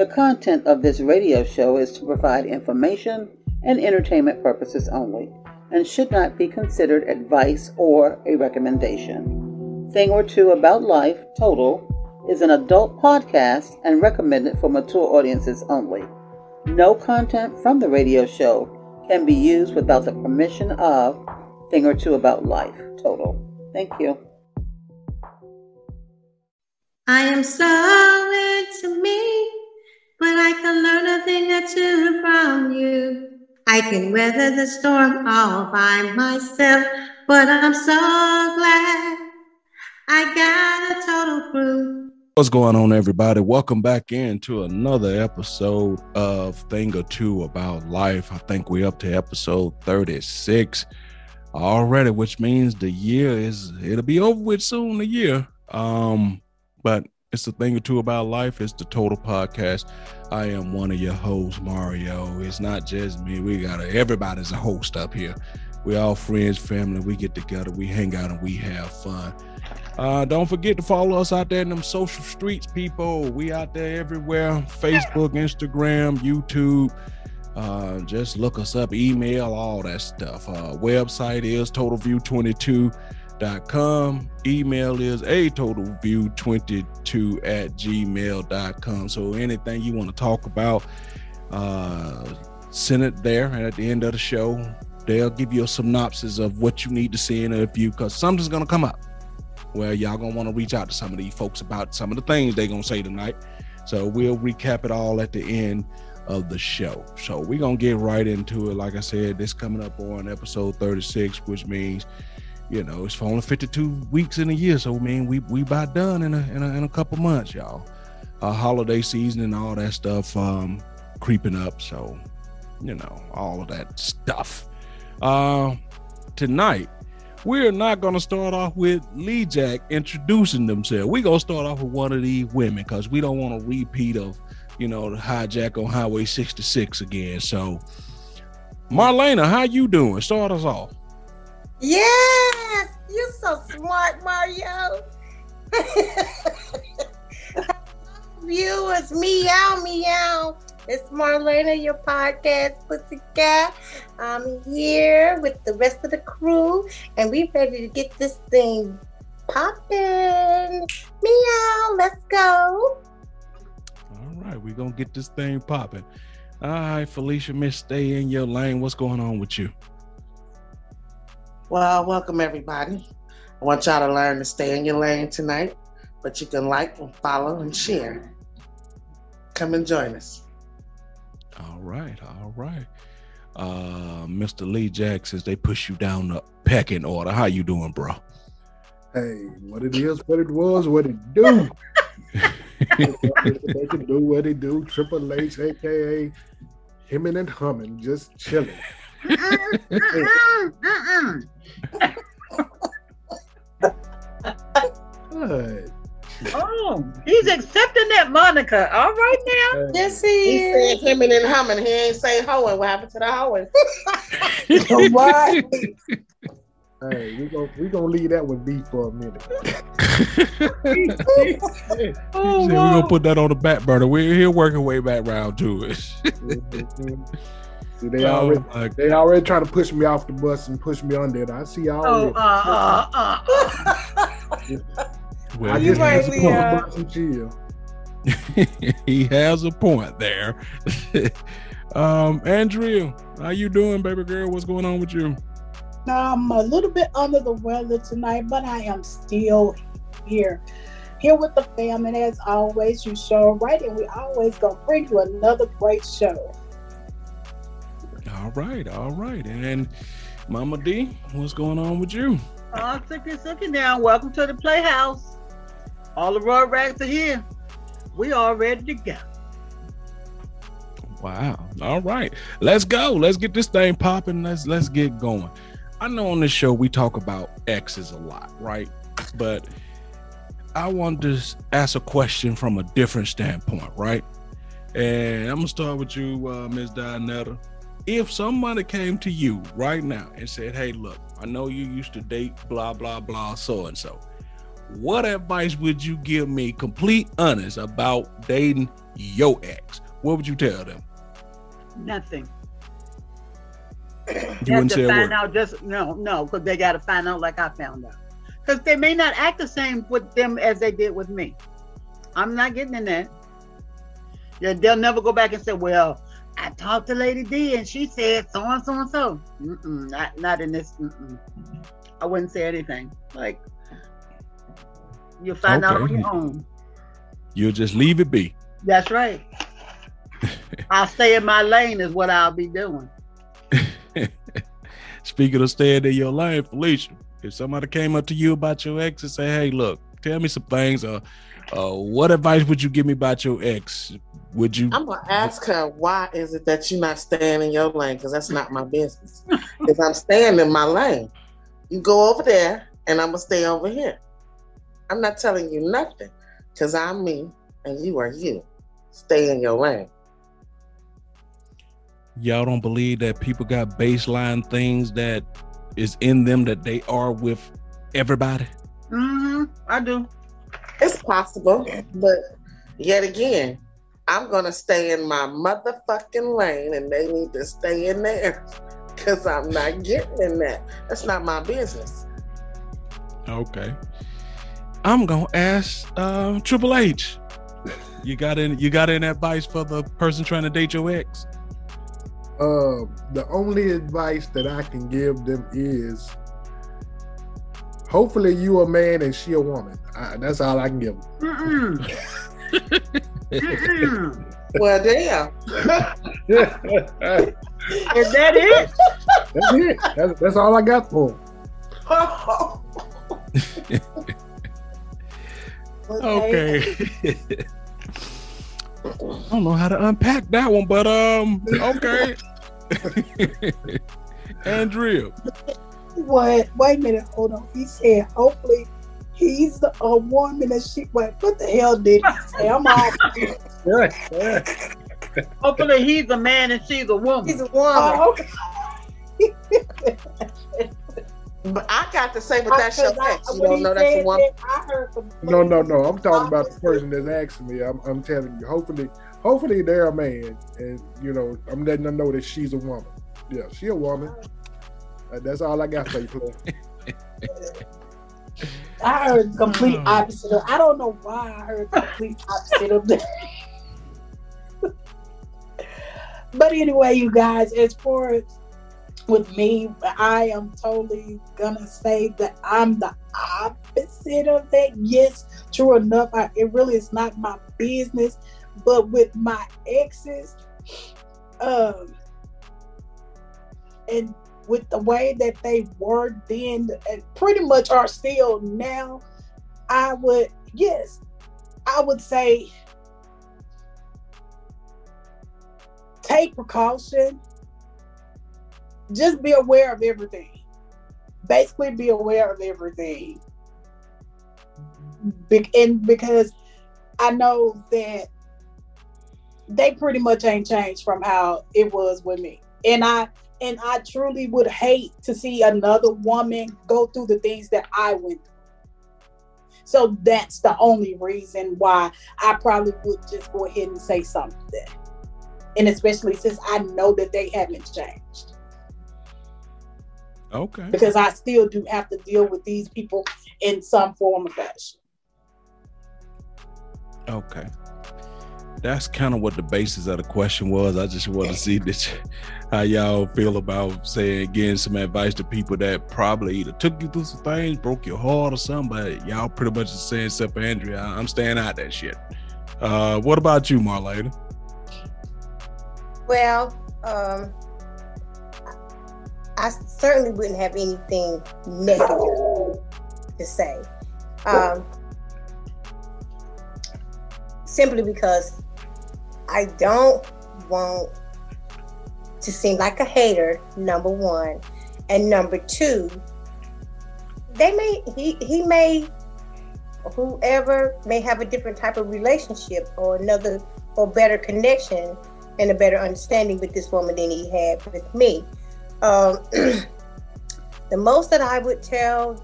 The content of this radio show is to provide information and entertainment purposes only and should not be considered advice or a recommendation. Thing or Two About Life Total is an adult podcast and recommended for mature audiences only. No content from the radio show can be used without the permission of Thing or Two About Life Total. Thank you. I am so into me, but I can learn a thing or two from you. I can weather the storm all by myself, but I'm so glad I got a total. What's going on, everybody? Welcome back into another episode of Thing or Two About Life. I think we're up to episode 36 already, which means the year is it'll be over with soon, the year. Um, but it's the thing or two about life. It's the total podcast. I am one of your hosts, Mario. It's not just me. We got a, everybody's a host up here. We all friends, family. We get together, we hang out, and we have fun. Uh, don't forget to follow us out there in them social streets, people. We out there everywhere: Facebook, Instagram, YouTube. Uh, just look us up, email, all that stuff. Uh, website is totalview22.com. Email is a totalview22 at gmail.com. So anything you want to talk about, uh, send it there. And at the end of the show, they'll give you a synopsis of what you need to see in a view because something's going to come up where y'all going to want to reach out to some of these folks about some of the things they're going to say tonight. So we'll recap it all at the end of the show. So we're gonna get right into it. Like I said, this coming up on episode 36, which means you know it's only 52 weeks in a year. So I mean we we about done in a in a, in a couple months, y'all. Uh, holiday season and all that stuff um creeping up. So you know all of that stuff. Uh, tonight we're not going to start off with Lee Jack introducing themselves. We're going to start off with one of these women because we don't want a repeat of you know, the hijack on Highway 66 again. So, Marlena, how you doing? Start us off. Yes, you're so smart, Mario. Viewers, meow, meow. It's Marlena, your podcast pussycat. I'm here with the rest of the crew, and we're ready to get this thing popping. Meow, let's go. All right, we're gonna get this thing popping. All right, Felicia, Miss, stay in your lane. What's going on with you? Well, welcome everybody. I want y'all to learn to stay in your lane tonight, but you can like and follow and share. Come and join us. All right, all right. Uh, Mr. Lee Jackson, they push you down the pecking order. How you doing, bro? Hey, what it is, what it was, what it do. they can do what they do. Triple H, aka hemming and humming, just chilling. Good. Oh, he's accepting that Monica. All right now. Yes, he He is. said hemming and humming. He ain't say hoeing. What happened to the hoeing? Right. Hey, we gonna we gonna leave that with B for a minute. Oh, we're gonna put that on the back burner. We're here working way back round to it. Mm-hmm. See, they Oh, already they already trying to push me off the bus and push me under it. I see y'all. Oh, uh, uh, uh. Well, I he, just has has a right, point. bus and chill. he has a point there. um, Andrea, how you doing, baby girl? What's going on with you? I'm a little bit under the weather tonight, but I am still here. Here with the fam, and as always, you show right, and we always gonna bring you another great show. All right, all right. And Mama D, what's going on with you? Oh, sookie, sookie now. Welcome to the Playhouse. All the road rags are here. We all ready to go. Wow. All right. Let's go. Let's get this thing popping. Let's let's get going. I know on this show we talk about exes a lot, right? But I want to ask a question from a different standpoint, right? And I'm gonna start with you, uh, Ms. Dinetta. If somebody came to you right now and said, "Hey, look, I know you used to date blah blah blah so and so," what advice would you give me, complete honest, about dating your ex? what would you tell them? Nothing. You have to find out just no, no, because they got to find out like I found out. Because they may not act the same with them as they did with me. I'm not getting in that. Yeah, they'll never go back and say, "Well, I talked to Lady D and she said so and so and so." Mm-mm, not not in this. Mm-mm. I wouldn't say anything. Like you'll find out on your own. You'll just leave it be. That's right. I'll stay in my lane is what I'll be doing. Speaking of staying in your lane, Felicia, if somebody came up to you about your ex and say, "Hey, look, tell me some things," or uh, what advice would you give me about your ex? Would you? I'm gonna ask her why is it that you're not staying in your lane? Because that's not my business. Because I'm staying in my lane. You go over there, and I'm gonna stay over here. I'm not telling you nothing, because I'm me and you are you. Stay in your lane. Y'all don't believe that people got baseline things that is in them that they are with everybody? hmm I do. It's possible, but yet again, I'm gonna stay in my motherfucking lane, and they need to stay in there. Because I'm not getting in that. That's not my business. Okay. I'm gonna ask uh, Triple H. You got any you got any advice for the person trying to date your ex? Uh, the only advice that I can give them is hopefully you a man and she a woman. Uh, that's all I can give them. Well, damn. Is that it? That's it. That's, that's all I got for. Okay. I don't know how to unpack that one, but um, okay. Andrea, What? Wait a minute. Hold on. He said, hopefully he's the, a woman and she. Wait, what the hell did he say? I'm all. Hopefully he's a man and she's a woman. He's a woman. Oh, okay. But I got to say, but that's your Because ex. You don't know that's a woman. I heard some- No, no, no. I'm talking about the person that's asking me. I'm, I'm telling you. Hopefully, hopefully they're a man, and you know, I'm letting them know that she's a woman. Yeah, she a woman. Uh, that's all I got for you, Clay. I heard complete Oh. opposite of. I don't know why I heard complete opposite of that. but anyway, you guys, as far as with me, I am totally gonna say that I'm the opposite of that. Yes, true enough, I, it really is not my business. But with my exes, um, and with the way that they were then and pretty much are still now, I would yes, I would say take precaution. Just be aware of everything. Basically, be aware of everything. Be- and because I know that they pretty much ain't changed from how it was with me. And I and I truly would hate to see another woman go through the things that I went through. So that's the only reason why I probably would just go ahead and say something. And especially since I know that they haven't changed. okay. Because I still do have to deal with these people in some form or fashion. Okay. That's kind of what the basis of the question was. I just want to see how y'all feel about saying getting some advice to people that probably either took you through some things, broke your heart or something, but y'all pretty much the same except for Andrea. I'm staying out that shit. Uh what about you, Marlena? Well, um, I certainly wouldn't have anything negative to say. Um, simply because I don't want to seem like a hater, number one. And number two, they may he he may whoever may have a different type of relationship or another or better connection and a better understanding with this woman than he had with me. Um, the most that I would tell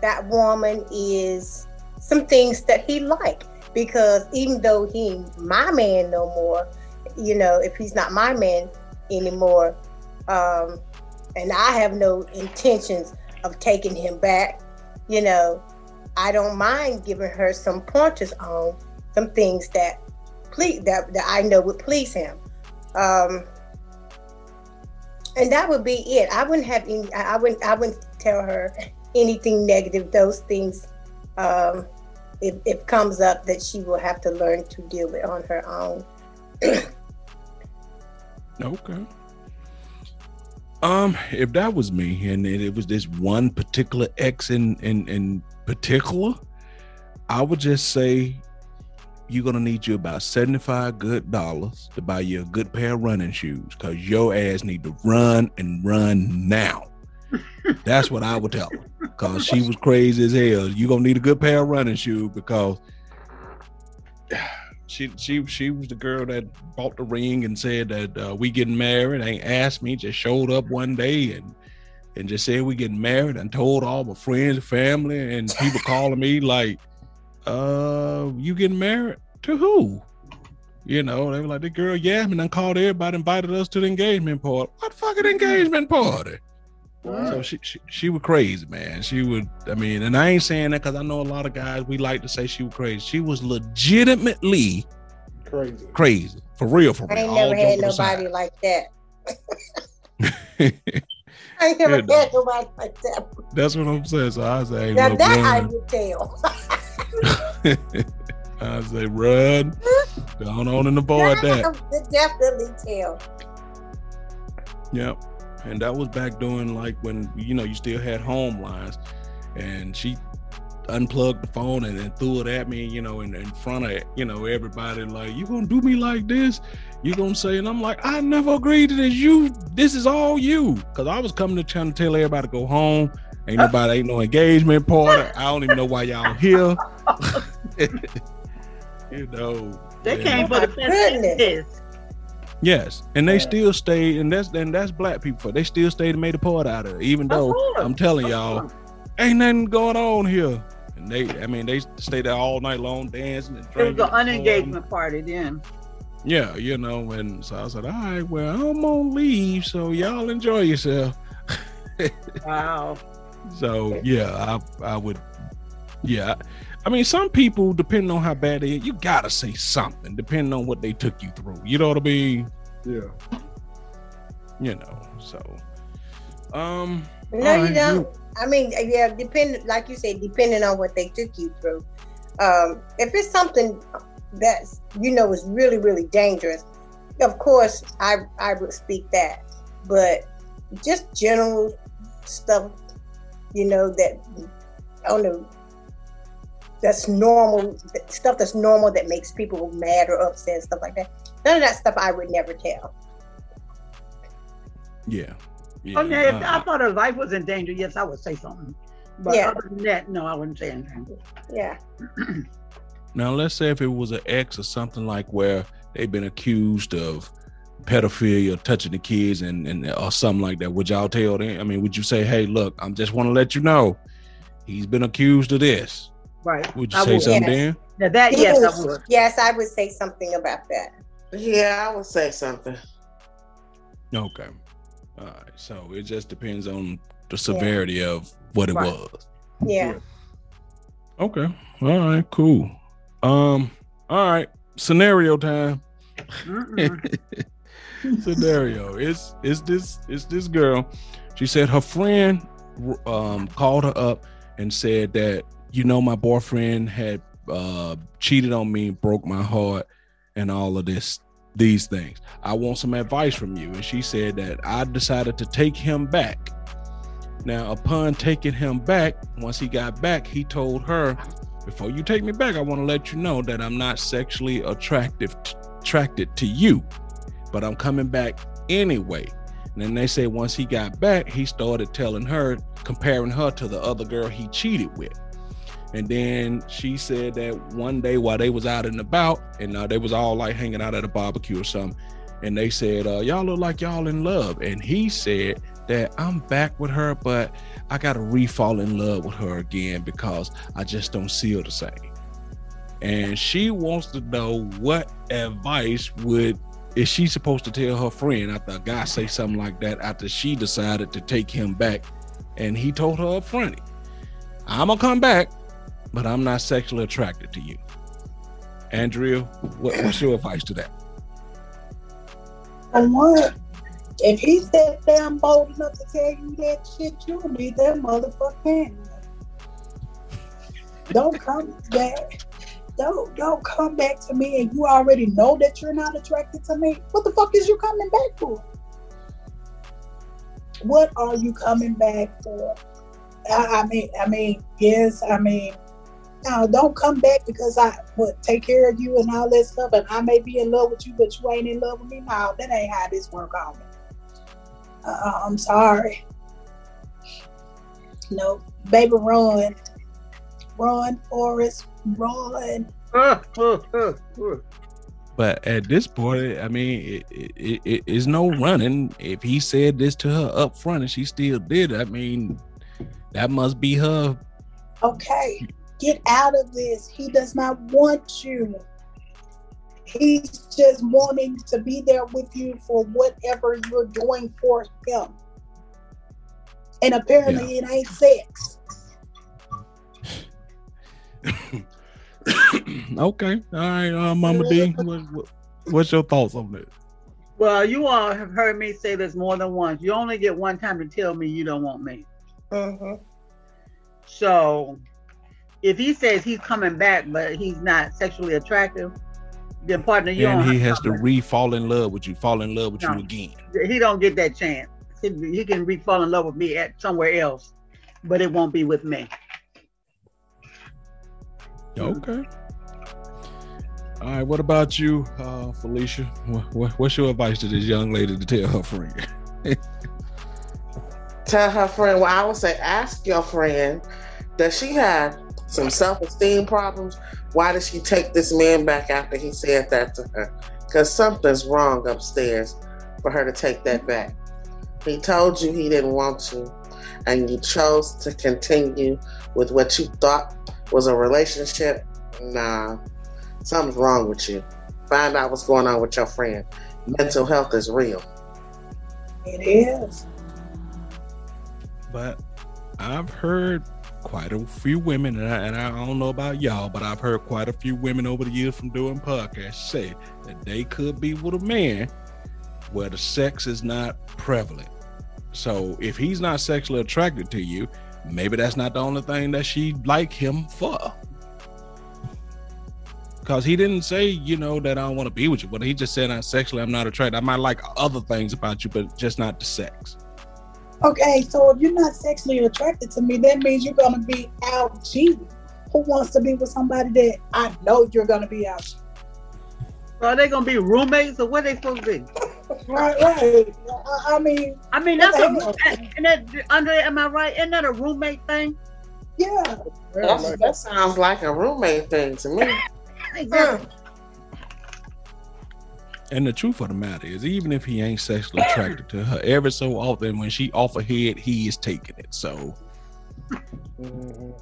that woman is some things that he liked because even though he my man no more, you know, if he's not my man anymore, um, and I have no intentions of taking him back, you know, I don't mind giving her some pointers on some things that please that, that I know would please him. Um, and that would be it. I wouldn't have any. I wouldn't. I wouldn't tell her anything negative. Those things, um, if it comes up, that she will have to learn to deal with on her own. Okay. Um, if that was me and it, it was this one particular ex in in in particular, I would just say you're gonna need you about 75 good dollars to buy you a good pair of running shoes because your ass need to run and run now. That's what I would tell her. Cause she was crazy as hell. You're gonna need a good pair of running shoes because she she she was the girl that bought the ring and said that uh, we getting married. Ain't asked me, just showed up one day and and just said we getting married and told all my friends, and family, and people calling me like, uh, you getting married to who? You know, they were like, the girl Yasmin done called everybody, invited us to the engagement party. What fucking engagement party? So she, she she was crazy, man. She would, I mean, and I ain't saying that because I know a lot of guys we like to say she was crazy. She was legitimately Crazy. crazy, for real, for I real. ain't never had joking aside. nobody like that. I ain't never Yeah, no. had nobody like that. That's what I'm saying. So I say, Now look, that I run. would tell. I say, run. Going on and avoid that. I would definitely tell. Yep. And that was back during like when you know you still had home lines, and she unplugged the phone and then threw it at me, you know, in, in front of you know everybody. Like, you gonna do me like this? You gonna say? And I'm like, I never agreed to this. You, this is all you. Cause I was coming to trying to tell everybody to go home. Ain't nobody, ain't no engagement party. I don't even know why y'all here. you know. They came for the festivities. Yes, and they Yeah. still stayed, and that's and that's black people. They still stayed and made a part out of it, even though. I'm telling y'all, ain't nothing going on here. And they, I mean, they stayed there all night long dancing and drinking. It was an unengagement party then. Yeah, you know, and so I said, all right, well, I'm gonna leave, so y'all enjoy yourself. Wow. So yeah, I I would, yeah. I mean, some people, depending on how bad they, you gotta say something, depending on what they took you through. You know what I mean? Yeah. You know, so. Um. No, all you right, don't. I mean, yeah, depending, like you said, depending on what they took you through. Um, if it's something that's you know is really, really dangerous, of course, I I would speak that. But just general stuff, you know, that on the that's normal stuff that's normal that makes people mad or upset, stuff like that. None of that stuff I would never tell. Yeah. Yeah. Yeah, if uh, I thought her life was in danger, yes, I would say something. But Yeah. other than that, no, I wouldn't say anything. Yeah. now, let's say if it was an ex or something like where they've been accused of pedophilia, touching the kids, and, and or something like that. Would y'all tell them? I mean, would you say, "Hey, look, I'm just want to let you know, he's been accused of this." Right. Would you I say would. something Yes. then? Now that, yes, I would. Yes, I would say something about that. Yeah, I would say something. Okay. All right. So it just depends on the severity of what it Right. was. Yeah. Okay. All right. Cool. Um. All right. Scenario time. Scenario. It's it's this it's this girl. She said her friend um called her up and said that you know my boyfriend had uh cheated on me, broke my heart, and all of this these things. I want some advice from you. And she said that I decided to take him back. Now, upon taking him back, once he got back, he told her, "Before you take me back, I want to let you know that I'm not sexually attractive attracted to you, but I'm coming back anyway." And then they say once he got back, he started telling her, comparing her to the other girl he cheated with. And then she said that one day while they was out and about, and uh, they was all like hanging out at a barbecue or something, and they said, uh, "Y'all look like y'all in love." And he said that I'm back with her, but I gotta re-fall in love with her again because I just don't her the same. And she wants to know what advice would is she supposed to tell her friend after a guy say something like that after she decided to take him back and he told her up front i'm gonna come back but i'm not sexually attracted to you andrea what, what's your advice to that what? If he said damn bold enough to tell you that shit, you need that motherfucker. Don't come back. Don't don't come back to me and you already know that you're not attracted to me. What the fuck is you coming back for? What are you coming back for? I, I mean, I mean, yes, I mean, don't come back because I would take care of you and all that stuff, and I may be in love with you, but you ain't in love with me. No, that ain't how this work on me. Uh, I'm sorry. No, baby, run, run, Forrest, run. Uh, uh. But at this point, I mean, it, it, it, it is no running. If he said this to her up front and she still did, I mean, that must be her. Okay, get out of this. He does not want you. He's just wanting to be there with you for whatever you're doing for him. And apparently, it ain't sex. okay, all right, uh, Mama D, what, what, what's your thoughts on that? Well, you all have heard me say this more than once. You only get one time to tell me you don't want me. Mhm. So if he says he's coming back, but he's not sexually attractive, then partner, you And he have has to re fall in love with you, fall in love with No. you again. he don't get that chance. He, he can re fall in love with me at somewhere else, but it won't be with me. Okay. All right. What about you, uh, Felicia? What, what, what's your advice to this young lady to tell her friend? Tell her friend, well, I would say, ask your friend, does she have some self esteem problems? Why did she take this man back after he said that to her? Because something's wrong upstairs for her to take that back. He told you he didn't want you, and you chose to continue with what you thought was a relationship. Nah, something's wrong with you. Find out what's going on with your friend. Mental health is real. It is. But I've heard quite a few women, and I, and I don't know about y'all, but I've heard quite a few women over the years from doing podcasts say that they could be with a man where the sex is not prevalent. So if he's not sexually attracted to you, maybe that's not the only thing that she like him for. Cause he didn't say, you know, that I don't want to be with you, but he just said I'm sexually I'm not attracted. I might like other things about you, but just not the sex. Okay, so if you're not sexually attracted to me, that means you're gonna be out cheating. Who wants to be with somebody that I know you're gonna be out cheating? So are they gonna be roommates or what are they supposed to be? Right, right. I, I mean, I mean, that's a What and that Andre, am I right? Isn't that a roommate thing? yeah. That's, that sounds like a roommate thing to me. Exactly. And the truth of the matter is, even if he ain't sexually attracted to her, every so often when she offer head, he is taking it. So Mhm.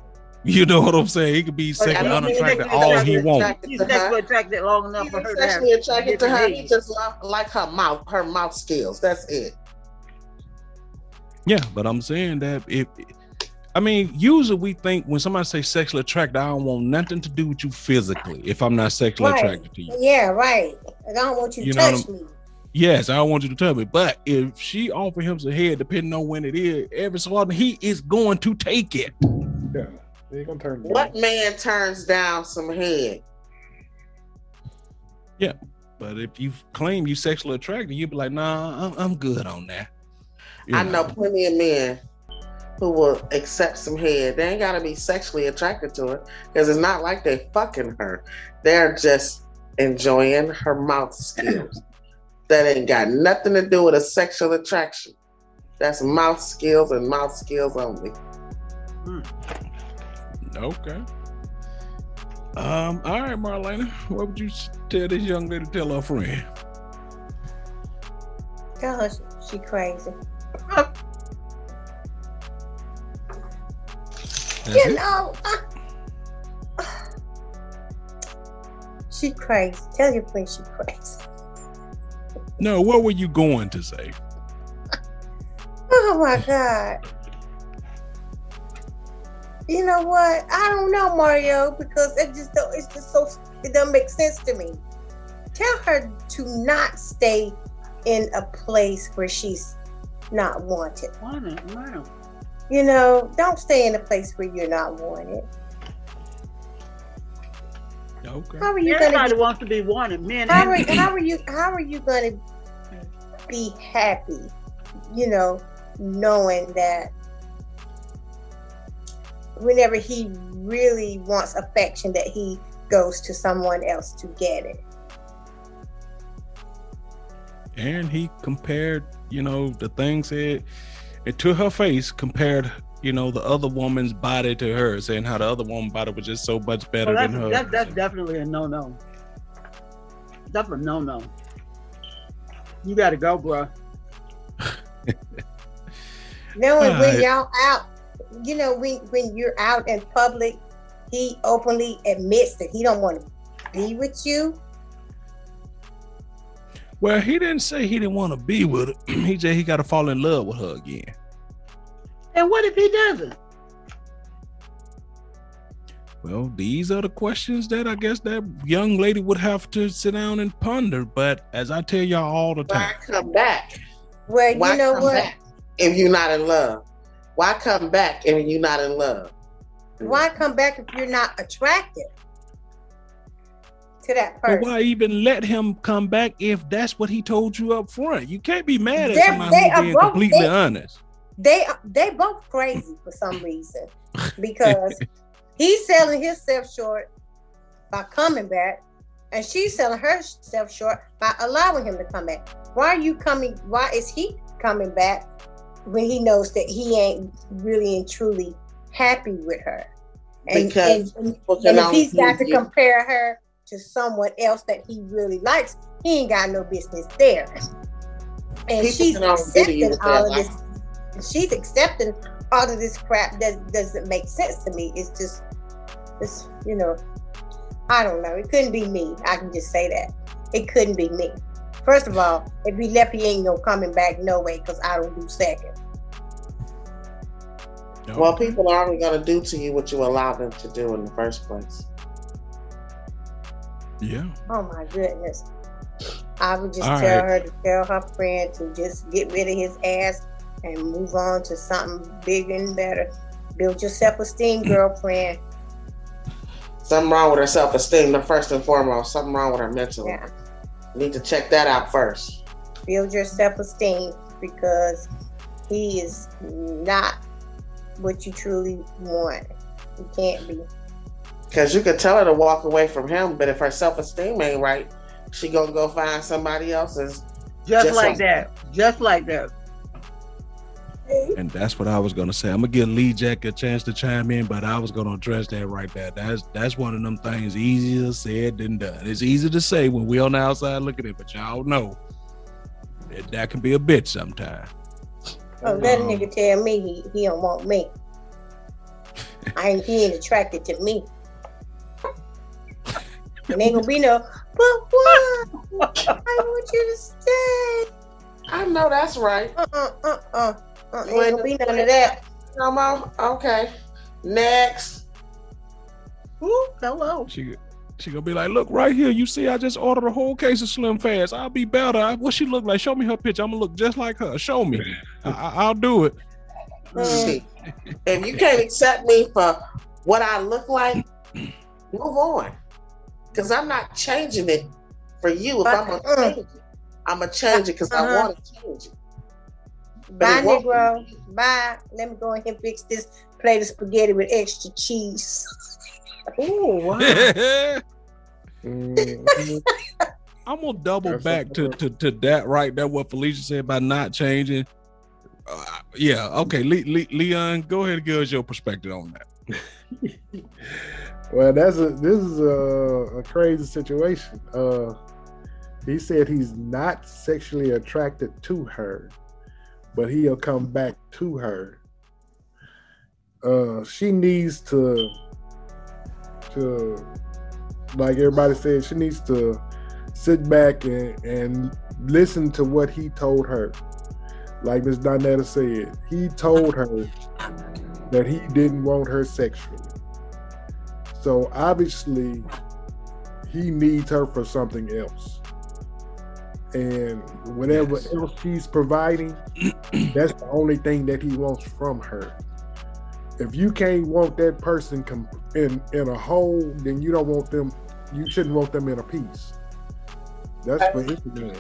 you know what I'm saying? He could be sexually mean, unattracted all he wants. attracted He's to sexually attracted long enough He's for her to have sexually attracted to her. different He just love, like her mouth, her mouth skills. That's it. Yeah, but I'm saying that if I mean, usually we think when somebody say sexually attracted, I don't want nothing to do with you physically. If I'm not sexually Right. attracted to you, Yeah, right. Like, I don't want you to You know what touch me. yes, I don't want you to tell me. But if she offer him some head, depending on when it is, every so often he is going to take it. Yeah, he gonna turn. it What man turns down some head? Yeah. But if you claim you sexually attracted, you'd be like, nah, I'm, I'm good on that. You I know plenty of men who will accept some head. They ain't gotta be sexually attracted to it because it's not like they fucking her. They're just enjoying her mouth skills. that ain't got nothing to do with a sexual attraction. That's mouth skills and mouth skills only. Okay. Um. All right, Marlena. What would you tell this young lady to tell her friend? Tell her she, she crazy. You it? know, she crazy. Tell your friend she crazy. No, what were you going to say? Oh my God. You know what? I don't know, Mario, because it just don't, it's just so it doesn't make sense to me. Tell her to not stay in a place where she's not wanted. Wanted, wow. You know, don't stay in a place where you're not wanted. Okay. How are you Everybody gonna wants to be wanted, men how are, how are you how are you gonna be happy, you know, knowing that whenever he really wants affection that he goes to someone else to get it. and he compared you know the things that it to her face compared you know the other woman's body to her saying how the other woman's body was just so much better Well, than that's, her that's, that's definitely a no no. That's a no no. You got to go, bro. Knowing when y'all out, you know, when when you're out in public, he openly admits that he don't want to be with you. well he didn't say he didn't want to be with her he said he got to fall in love with her again And what if he doesn't? well these are the questions that i guess that young lady would have to sit down and ponder but as i tell y'all all the time, Why come back? Well, Why you know come what? back if you're not in love? Why come back if you're not in love? Why come back if you're not attracted to that but person? why even let him come back if that's what he told you up front you can't be mad at They're- somebody they who's are being both- completely they- honest They they both crazy for some reason because he's selling himself short by coming back, and she's selling herself short by allowing him to come back. Why are you coming? Why is he coming back when he knows that he ain't really and truly happy with her? And, Because and, people and if he's got to compare her to someone else that he really likes, he ain't got no business there. And People she's can only do accepting all of like. this. She's accepting all of this crap that doesn't make sense to me. It's just, it's you know, I don't know. It couldn't be me. I can just say that it couldn't be me. First of all, if he left, he ain't no coming back no way because I don't do second. Well, people are only going to do to you what you allow them to do in the first place. yeah Oh my goodness. I would just All tell right. her to tell her friend to just get rid of his ass and move on to something bigger and better. Build your self esteem, girlfriend. Something wrong with her self esteem, the first and foremost. Something wrong with her mentally. Yeah. You need to check that out first. Build your self esteem because he is not what you truly want. He can't be. Because you could tell her to walk away from him, but if her self esteem ain't right, she gonna go find somebody else's. Just, Just like, like that. Just like that. And that's what I was gonna say. I'm gonna give Lee Jack a chance to chime in, but I was gonna address that right there. That's that's one of them things easier said than done. It's easy to say when we on the outside looking at it, but y'all know that, that can be a bitch sometimes. Oh, that Um, nigga tell me he, he don't want me. I ain't he ain't attracted to me. And ain't gonna be no, but what? I want you to stay. I know that's right. Uh uh uh uh. Uh You ain't gonna be none of that. Come on. Okay. Next. Ooh, hello. She she gonna be like, look right here. You see, I just ordered a whole case of Slim Fast. I'll be better. I- What she look like? Show me her picture. I'm gonna look just like her. Show me. I, I, I'll do it. Mm. If you can't accept me for what I look like, move on. Because I'm not changing it for you. If I'm gonna Uh-uh. change it, I'm gonna change it because I Uh-huh. want to change it. But Bye, it Negro. Bye. Let me go in here and fix this plate of spaghetti with extra cheese. Ooh, wow. Mhm. I'm gonna double That's back to, to to that right there. What Felicia said about not changing. Uh, yeah. Okay. Le- Le- Leon, go ahead and give us your perspective on that. Well, that's a this is a, a crazy situation. Uh, he said he's not sexually attracted to her, but he'll come back to her. Uh, she needs to to like everybody said, she needs to sit back and, and listen to what he told her. Like Miss Donetta said, he told her that he didn't want her sexually. So obviously, he needs her for something else. And whatever Yes. else she's providing, that's the only thing that he wants from her. If you can't want that person com- in in a whole, then you don't want them. You shouldn't want them in a piece. That's for man.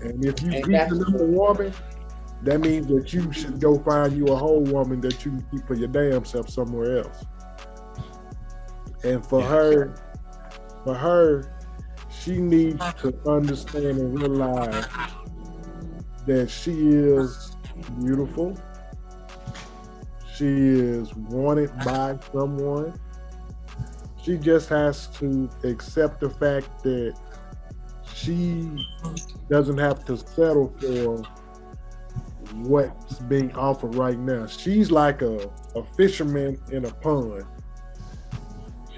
And if you keep another woman, that means that you should go find you a whole woman that you can keep for your damn self somewhere else. And for Yes. her, for her, she needs to understand and realize that she is beautiful. She is wanted by someone. She just has to accept the fact that she doesn't have to settle for what's being offered right now. She's like a, a fisherman in a pond.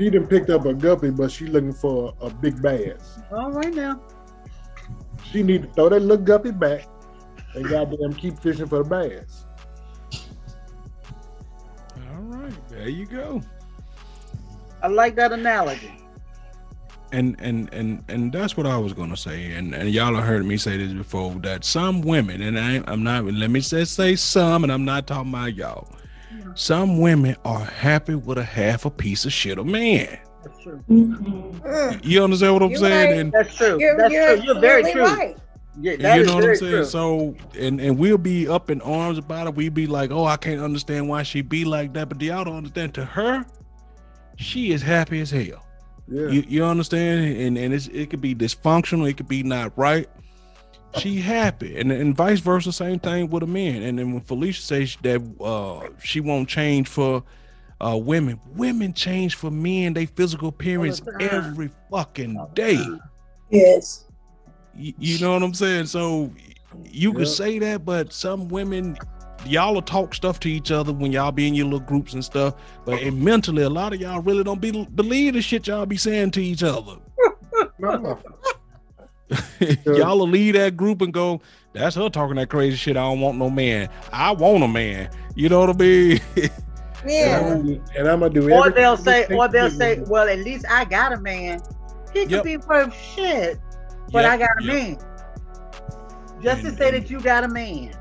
She done picked up a guppy, but she looking for a big bass. All right now. She need to throw that little guppy back and goddamn keep fishing for the bass. All right, there you go. I like that analogy. and and and and that's what I was gonna say. And and y'all have heard me say this before that some women, and I, I'm not. Let me say say some, and I'm not talking about y'all. Some women are happy with a half a piece of shit a man. That's true. Mm, You understand what I'm You're saying? right. And That's true. You're, That's you're true. You're very true. right. Yeah, that you is know what I'm saying? true. So and and we'll be up in arms about it. We'll be like, oh, I can't understand why she be like that. But y'all don't understand. To her, she is happy as hell. Yeah. You you understand? And and it's, it could be dysfunctional. It could be not right. She happy, and and vice versa. Same thing with a man. And then when Felicia says that uh, she won't change for uh, women, women change for men. They physical appearance every fucking day. Yes. You, you know what I'm saying? So you could say that, but some women, y'all will talk stuff to each other when y'all be in your little groups and stuff. But and mentally, a lot of y'all really don't be believe the shit y'all be saying to each other. No. Y'all will leave that group and go, "That's her talking that crazy shit. I don't want no man. I want a man." You know what I mean? Yeah. And I'm gonna do Or they'll say, or they'll say, of well, at least I got a man. He could Yep. be worth shit, but Yep, I got a yep. man. Just to say that you got a man.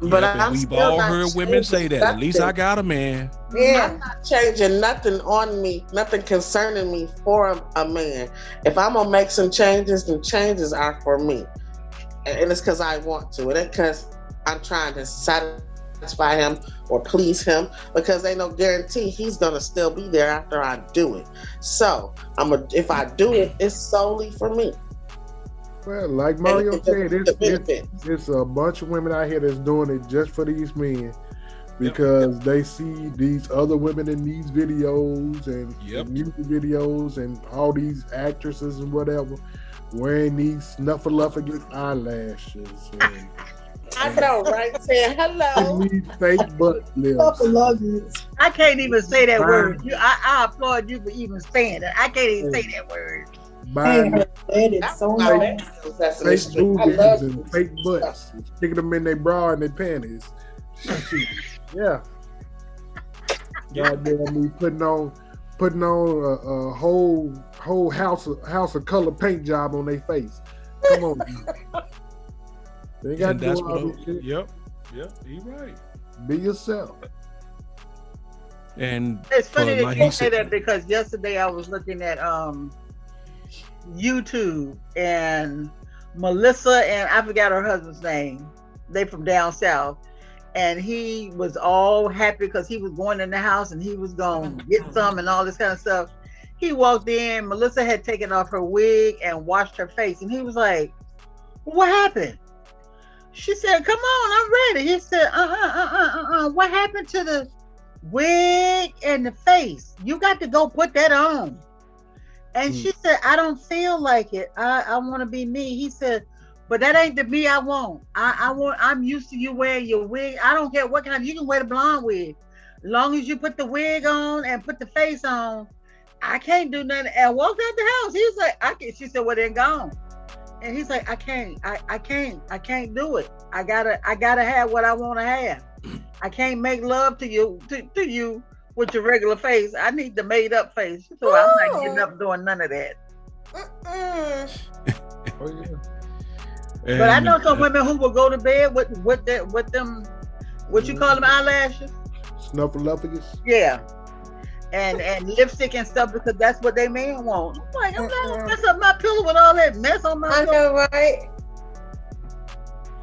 But Yep, and I'm we've still all not heard women say changing that. At least I got a man. Yeah. I'm not changing nothing on me, nothing concerning me for a, a man. If I'm gonna make some changes, then changes are for me, and, and it's because I want to. It ain't because I'm trying to satisfy him or please him. Because ain't no guarantee he's gonna still be there after I do it. So I'm a, if I do it, it's solely for me. Well, like Mario And said, it's, it's, it's a bunch of women out here that's doing it just for these men because they see these other women in these videos and, Yep. and music videos and all these actresses and whatever wearing these snuffleupagus eyelashes and, I know, right? Saying hello. fake butt lips. I can't even say that Right. word. You, I, I applaud you for even saying it. I can't even say that word. I Buying ain't heard that in That's so why long. that is Sesame fake boobies and fake butts, sticking them in their bra and their panties. Yeah. Goddamn me putting on putting on a, a whole whole house of house of color paint job on their face. Come on. they got And to that's do what. all this shit. Yep. Yep. He right. Be yourself. And It's funny that you say that because yesterday I was looking at um YouTube and Melissa and I forgot her husband's name. They from down south. And he was all happy because he was going in the house and he was going to get some and all this kind of stuff. He walked in. Melissa had taken off her wig and washed her face, and he was like, "What happened?" She said, "Come on, I'm ready." He said, "Uh uh uh uh uh uh. What happened to the wig and the face? You got to go put that on." And Hmm. she said, "I don't feel like it. I I want to be me." He said, "But that ain't the me I want. I I want. I'm used to you wearing your wig. I don't care what kind. You can wear the blonde wig, as long as you put the wig on and put the face on." I can't do nothing. And walked out the house. He was like, I can She said, Well, then gone. And he's like, I can't, I, I can't, I can't do it. I gotta, I gotta have what I want to have. I can't make love to you, to, to you with your regular face. I need the made up face. So I'm not getting up doing none of that. Oh, yeah. But I know some uh, women who will go to bed with with that with them, what you call them eyelashes. Snuffleupagus. Yeah. And and lipstick and stuff because that's what they man want. I'm like, I'm not gonna mess up my pillow with all that mess on my I pillow. know, right?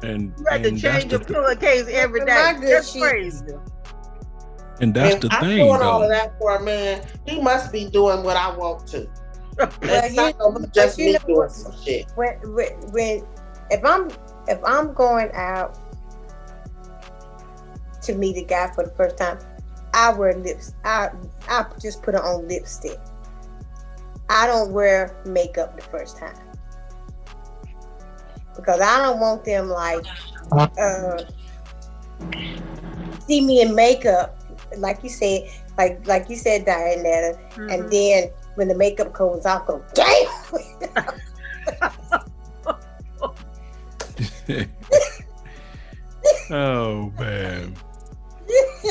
and, You have to and that's change the your th- pillowcase every My day. good That's sheets. crazy. And that's the thing. If the I'm thing doing all of that for a man, he must be doing what I want to. It's not gonna just me doing some shit. when, when when if I'm if I'm going out to meet a guy for the first time, I wear lips. I I just put on lipstick. I don't wear makeup the first time because I don't want them like uh, see me in makeup, like you said, like like you said, Dianetta, Mm-hmm. and then when the makeup comes off, go damn. oh man.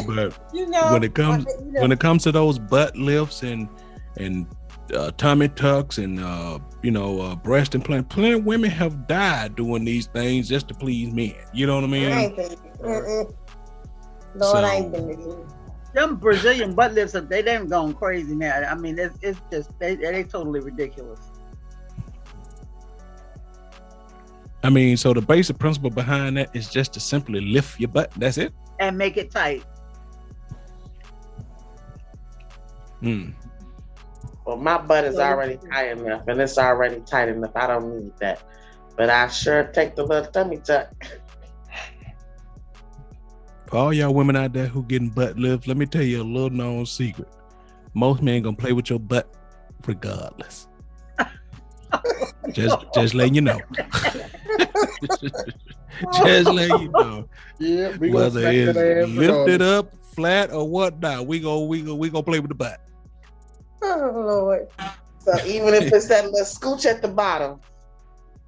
But you know when it comes you know, when it comes to those butt lifts and and uh, tummy tucks and uh, you know uh, breast implant, plenty of women have died doing these things just to please men. You know what I I mean? ain't. I ain't So- finna do. Them Brazilian butt lifts, they done going crazy now. I mean, it's, it's just they they totally ridiculous. I mean, so the basic principle behind that is just to simply lift your butt. That's it. And make it tight. Mm. Well, my butt is already tight enough, and it's already tight enough. I don't need that. But I sure take the little tummy tuck. For all y'all women out there who getting butt lifts, let me tell you a little known secret. Most men gonna play with your butt regardless. just just letting you know. just letting you know. Yeah, we Whether it's lifted regardless. up, flat, or whatnot, we go we go we gonna play with the butt. Oh Lord, So even if it's that little scooch at the bottom,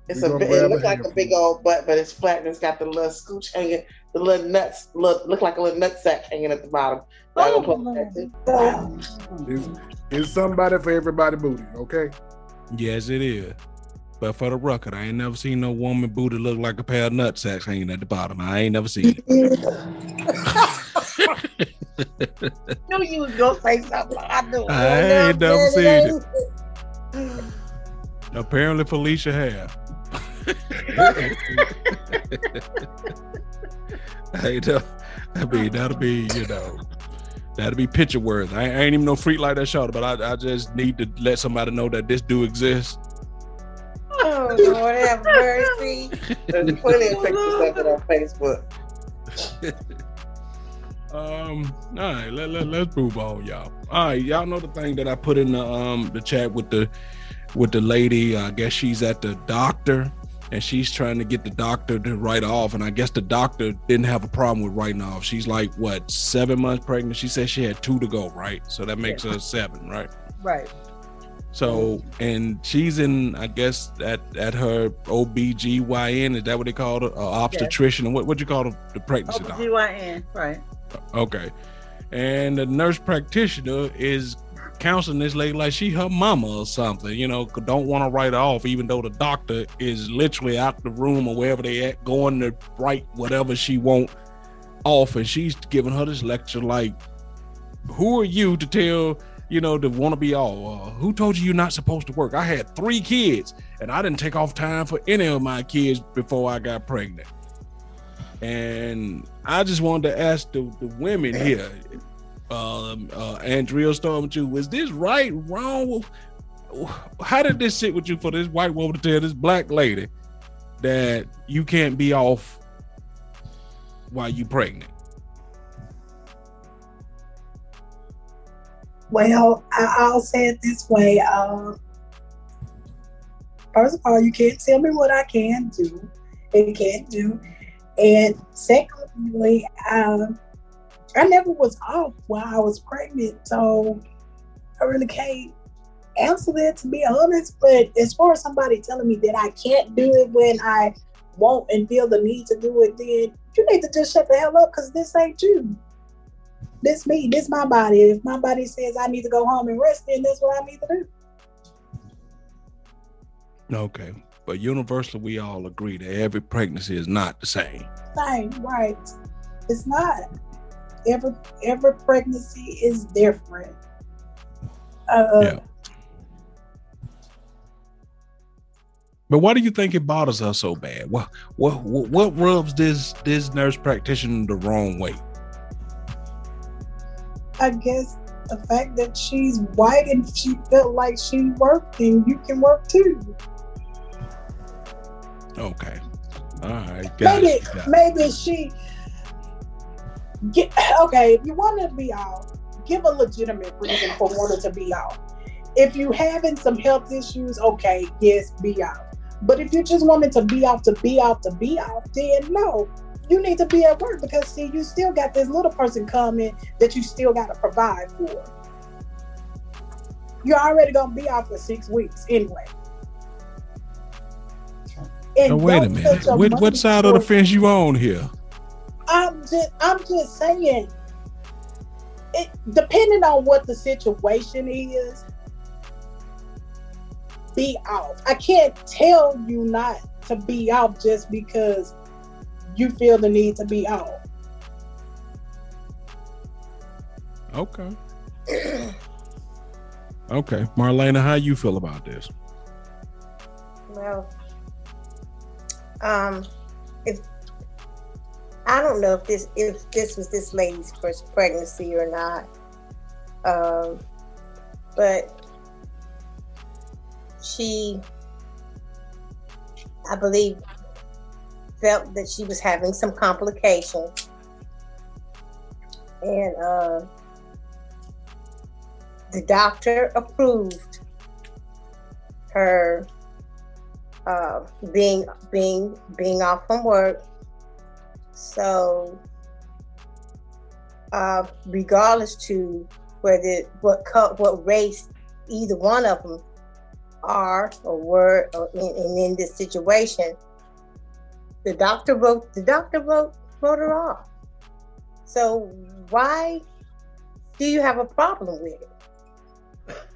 it's We a gonna big, grab it looks like a big old butt, but it's flat and it's got the little scooch hanging, the little nuts look look like a little nut sack hanging at the bottom. I Oh, gonna play with that too. It's, it's somebody for everybody booty, okay? Yes, it is. But for the record, I ain't never seen no woman booty look like a pair of nut sacks hanging at the bottom. I ain't never seen it. knew you was gonna say something. I knew. I ain't never seen it. it. Apparently, Felicia have. hey, no, I mean that'll be you know that'll be picture worth. I, I ain't even no freak like that shot, but I, I just need to let somebody know that this do exist. Oh Lord, have mercy. There's plenty of pictures of it on Facebook. Um, all right, let, let, let's move on, y'all. All right, y'all know the thing that I put in the um the chat with the with the lady. I guess she's at the doctor and she's trying to get the doctor to write off. And I guess the doctor didn't have a problem with writing off. She's like what seven months pregnant. She said she had two to go, right? So that makes her seven, right? Right. So and she's in, I guess at at her OBGYN. Is that what they call it? Uh, obstetrician. What what you call the, the pregnancy doctor? OBGYN. Right. Okay. And the nurse practitioner is counseling this lady like she her mama or something, you know, don't want to write her off, even though the doctor is literally out the room or wherever they at, going to write whatever she want off. And she's giving her this lecture like, who are you to tell, you know, to want to be all? Uh, who told you you're not supposed to work? I had three kids and I didn't take off time for any of my kids before I got pregnant. And I just wanted to ask the, the women here, um, uh, Andrea, Storm with you, was this right, wrong? How did this sit with you for this white woman to tell this black lady that you can't be off while you're pregnant? Well, I, I'll say it this way. Um, first of all, you can't tell me what I can do and can't do. And secondly, I never was off while I was pregnant, so I really can't answer that to be honest. But as far as somebody telling me that I can't do it when I want and feel the need to do it, then you need to just shut the hell up because this ain't you. This me, this my body. If my body says I need to go home and rest, then that's what I need to do. Okay. But universally, we all agree that every pregnancy is not the same. Same, right. It's not. Every every pregnancy is different. Uh, Yeah. But why do you think it bothers her so bad? What what what, what rubs this this nurse practitioner the wrong way? I guess the fact that she's white and she felt like she worked and you can work too. Okay. All right. Got maybe it. Got it. maybe she get okay if you want to be off give a legitimate reason for wanting to be off if you having some health issues okay yes be off but if you just wanting to be off to be off to be off then no you need to be at work because see you still got this little person coming that you still got to provide for you're already gonna be off for six weeks anyway And Now, wait a minute. What, what side of the fence you on here? I'm just I'm just saying it depending on what the situation is, be off. I can't tell you not to be off just because you feel the need to be off. Okay. Okay. Marlena, how you feel about this? Well, um, if I don't know if this if this was this lady's first pregnancy or not, um, but she, I believe, felt that she was having some complications, and uh, the doctor approved her uh, being being being off from work. So, uh, regardless to whether what co- what race either one of them are or were or in, in, in this situation, the doctor wrote the doctor wrote wrote her off. So why do you have a problem with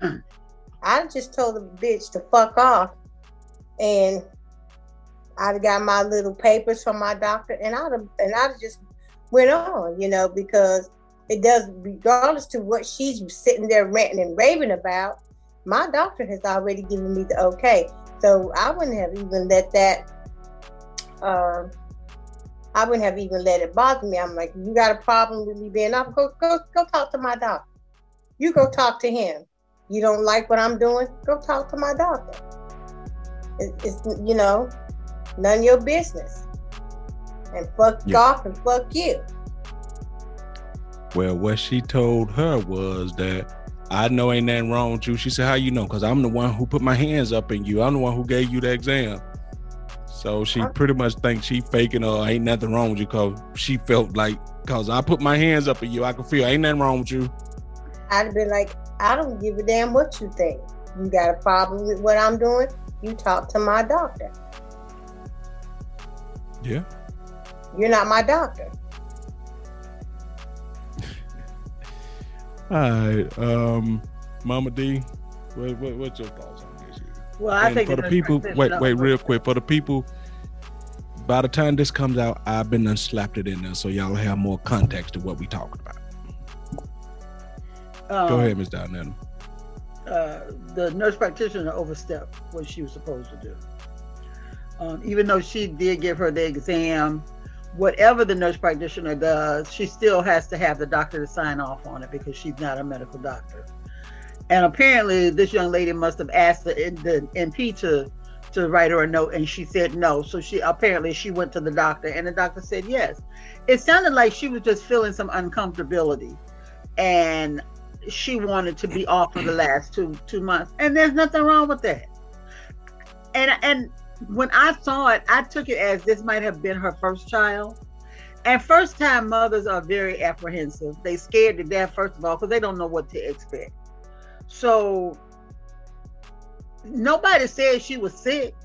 it? I just told the bitch to fuck off and I'd got my little papers from my doctor, and I'd have, and I'd just went on, you know, because it does, regardless to what she's sitting there ranting and raving about. My doctor has already given me the okay, so I wouldn't have even let that. Um, I wouldn't have even let it bother me. I'm like, you got a problem with me being off? Go, go, go talk to my doctor. You go talk to him. You don't like what I'm doing? Go talk to my doctor. It, it's you know, none of your business. And fuck Yeah. off and fuck you. Well, what she told her was that I know ain't nothing wrong with you. She said, How you know? Because I'm the one who put my hands up in you. I'm the one who gave you the exam. So she pretty much thinks she faking or ain't nothing wrong with you because she felt like because I put my hands up in you, I can feel ain't nothing wrong with you. I'd have been like, I don't give a damn what you think. You got a problem with what I'm doing? You talk to my doctor. Yeah. You're not my doctor. All right. Um, Mama D, what, what what's your thoughts on this? Well, I and think for the people, wait, wait, real quick. For the people, by the time this comes out, I've been done slapped it in there, so y'all have more context to what we talking about. Um, Go ahead, Miss Downell. uh, the nurse practitioner overstepped what she was supposed to do. Um, even though she did give her the exam, whatever the nurse practitioner does, she still has to have the doctor to sign off on it because she's not a medical doctor. And apparently, this young lady must have asked the, the NP to to write her a note, and she said no. So she apparently she went to the doctor, and the doctor said yes. It sounded like she was just feeling some uncomfortability, and she wanted to be off for the last two two months, and there's nothing wrong with that. And and when I saw it, I took it as this might have been her first child. And first time mothers are very apprehensive. They scared to death, first of all, because they don't know what to expect. So nobody said she was sick,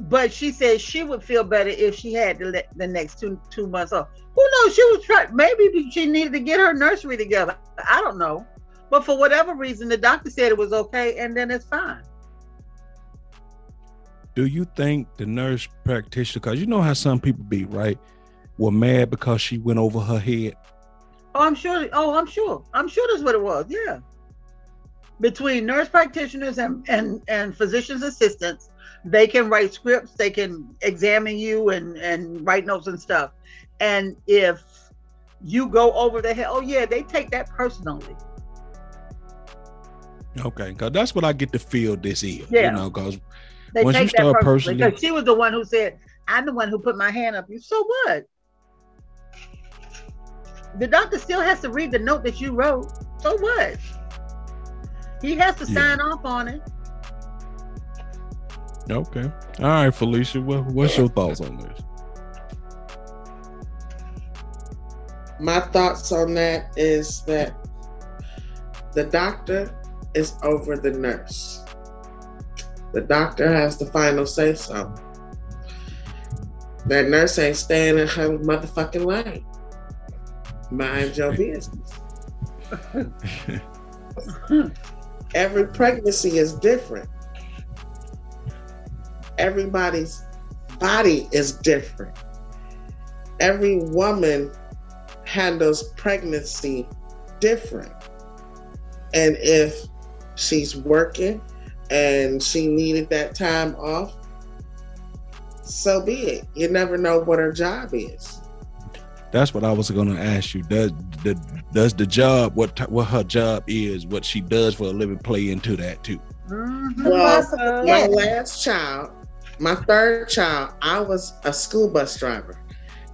but she said she would feel better if she had the, the next two two months off. Who knows? She was trying. Maybe she needed to get her nursery together. I don't know, but for whatever reason, the doctor said it was okay, and then it's fine. Do you think the nurse practitioner, because you know how some people be, right? Were mad because she went over her head. Oh, I'm sure. Oh, I'm sure. I'm sure that's what it was. Yeah. Between nurse practitioners and and and physicians assistants, they can write scripts. They can examine you and and write notes and stuff. And if you go over the head, oh yeah, they take that personally. Okay, because that's what I get to feel this is. Yeah. You know, because They Once you take start that personally personally- because she was the one who said, "I'm the one who put my hand up." You so what? The doctor still has to read the note that you wrote. So what? He has to Yeah. sign off on it. okay, all right, Felicia, what, what's your thoughts on this? My thoughts on that is that the doctor is over the nurse. The doctor has the final say so. That nurse ain't staying in her motherfucking lane. Mind your business. Every pregnancy is different. Everybody's body is different. Every woman handles pregnancy different. And if she's working and she needed that time off, so be it. You never know what her job is. That's what I was going to ask you. Does the does the job what what her job is, what she does for a living, play into that too? Mhm. Well, Possible, my yeah. last child, my third child, I was a school bus driver.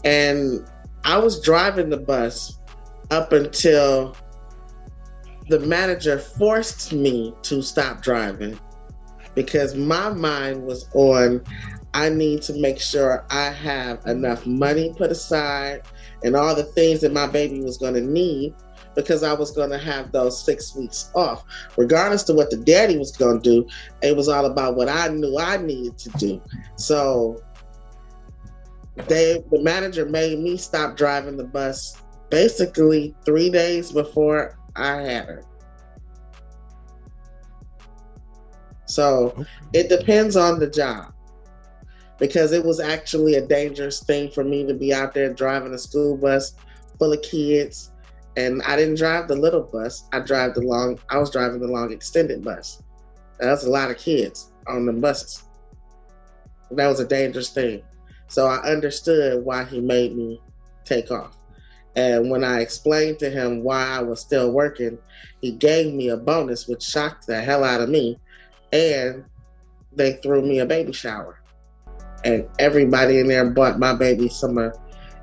And I was driving the bus up until the manager forced me to stop driving because my mind was on I need to make sure I have enough money put aside and all the things that my baby was going to need because I was going to have those six weeks off. Regardless of what the daddy was going to do, it was all about what I knew I needed to do. So they, the manager made me stop driving the bus basically three days before I had her. So Okay. it depends on the job. Because it was actually a dangerous thing for me to be out there driving a school bus full of kids. And i didn't drive the little bus. I drive the long i was driving the long extended bus. And that's a lot of kids on the buses. That was a dangerous thing. So i understood why he made me take off. And when i explained to him why i was still working he gave me a bonus which shocked the hell out of me and they threw me a baby shower. And everybody in there bought my baby some of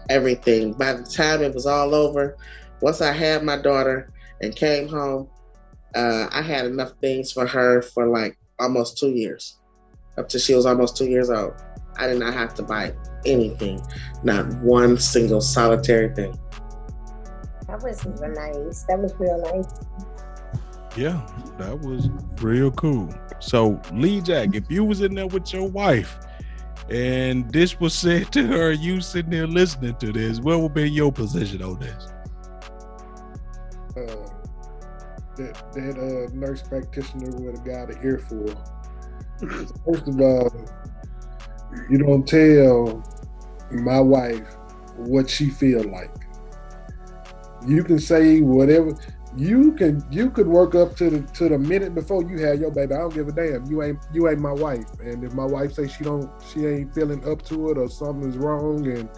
everything. By the time it was all over, once I had my daughter and came home, uh, I had enough things for her for like almost two years, up to she was almost two years old. I did not have to buy anything, not one single solitary thing. That was nice. That was real nice. Yeah, that was real cool. So, Lee Jack, if you was in there with your wife and this was said to her, you sitting there listening to this, what would be your position on this? uh, that that uh, nurse practitioner would have got an earful. First of all, you don't tell my wife what she feel like. You can say whatever you can. You could work up to the to the minute before you have your baby. I don't give a damn. You ain't you ain't my wife. And if my wife say she don't she ain't feeling up to it or something's wrong and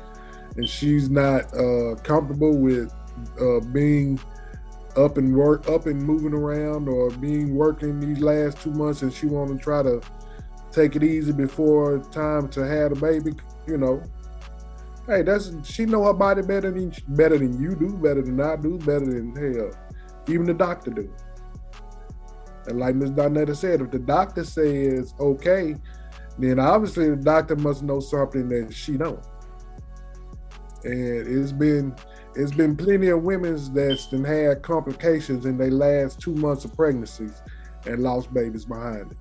and she's not uh, comfortable with uh, being up and work up and moving around or being working these last two months and she want to try to take it easy before time to have a baby you know hey that's she know her body better than better than you do better than i do better than hell even the doctor do and like Ms. Donetta said if the doctor says okay then obviously the doctor must know something that she don't and it's been it's been plenty of women's that's been had complications in their last two months of pregnancies and lost babies behind it.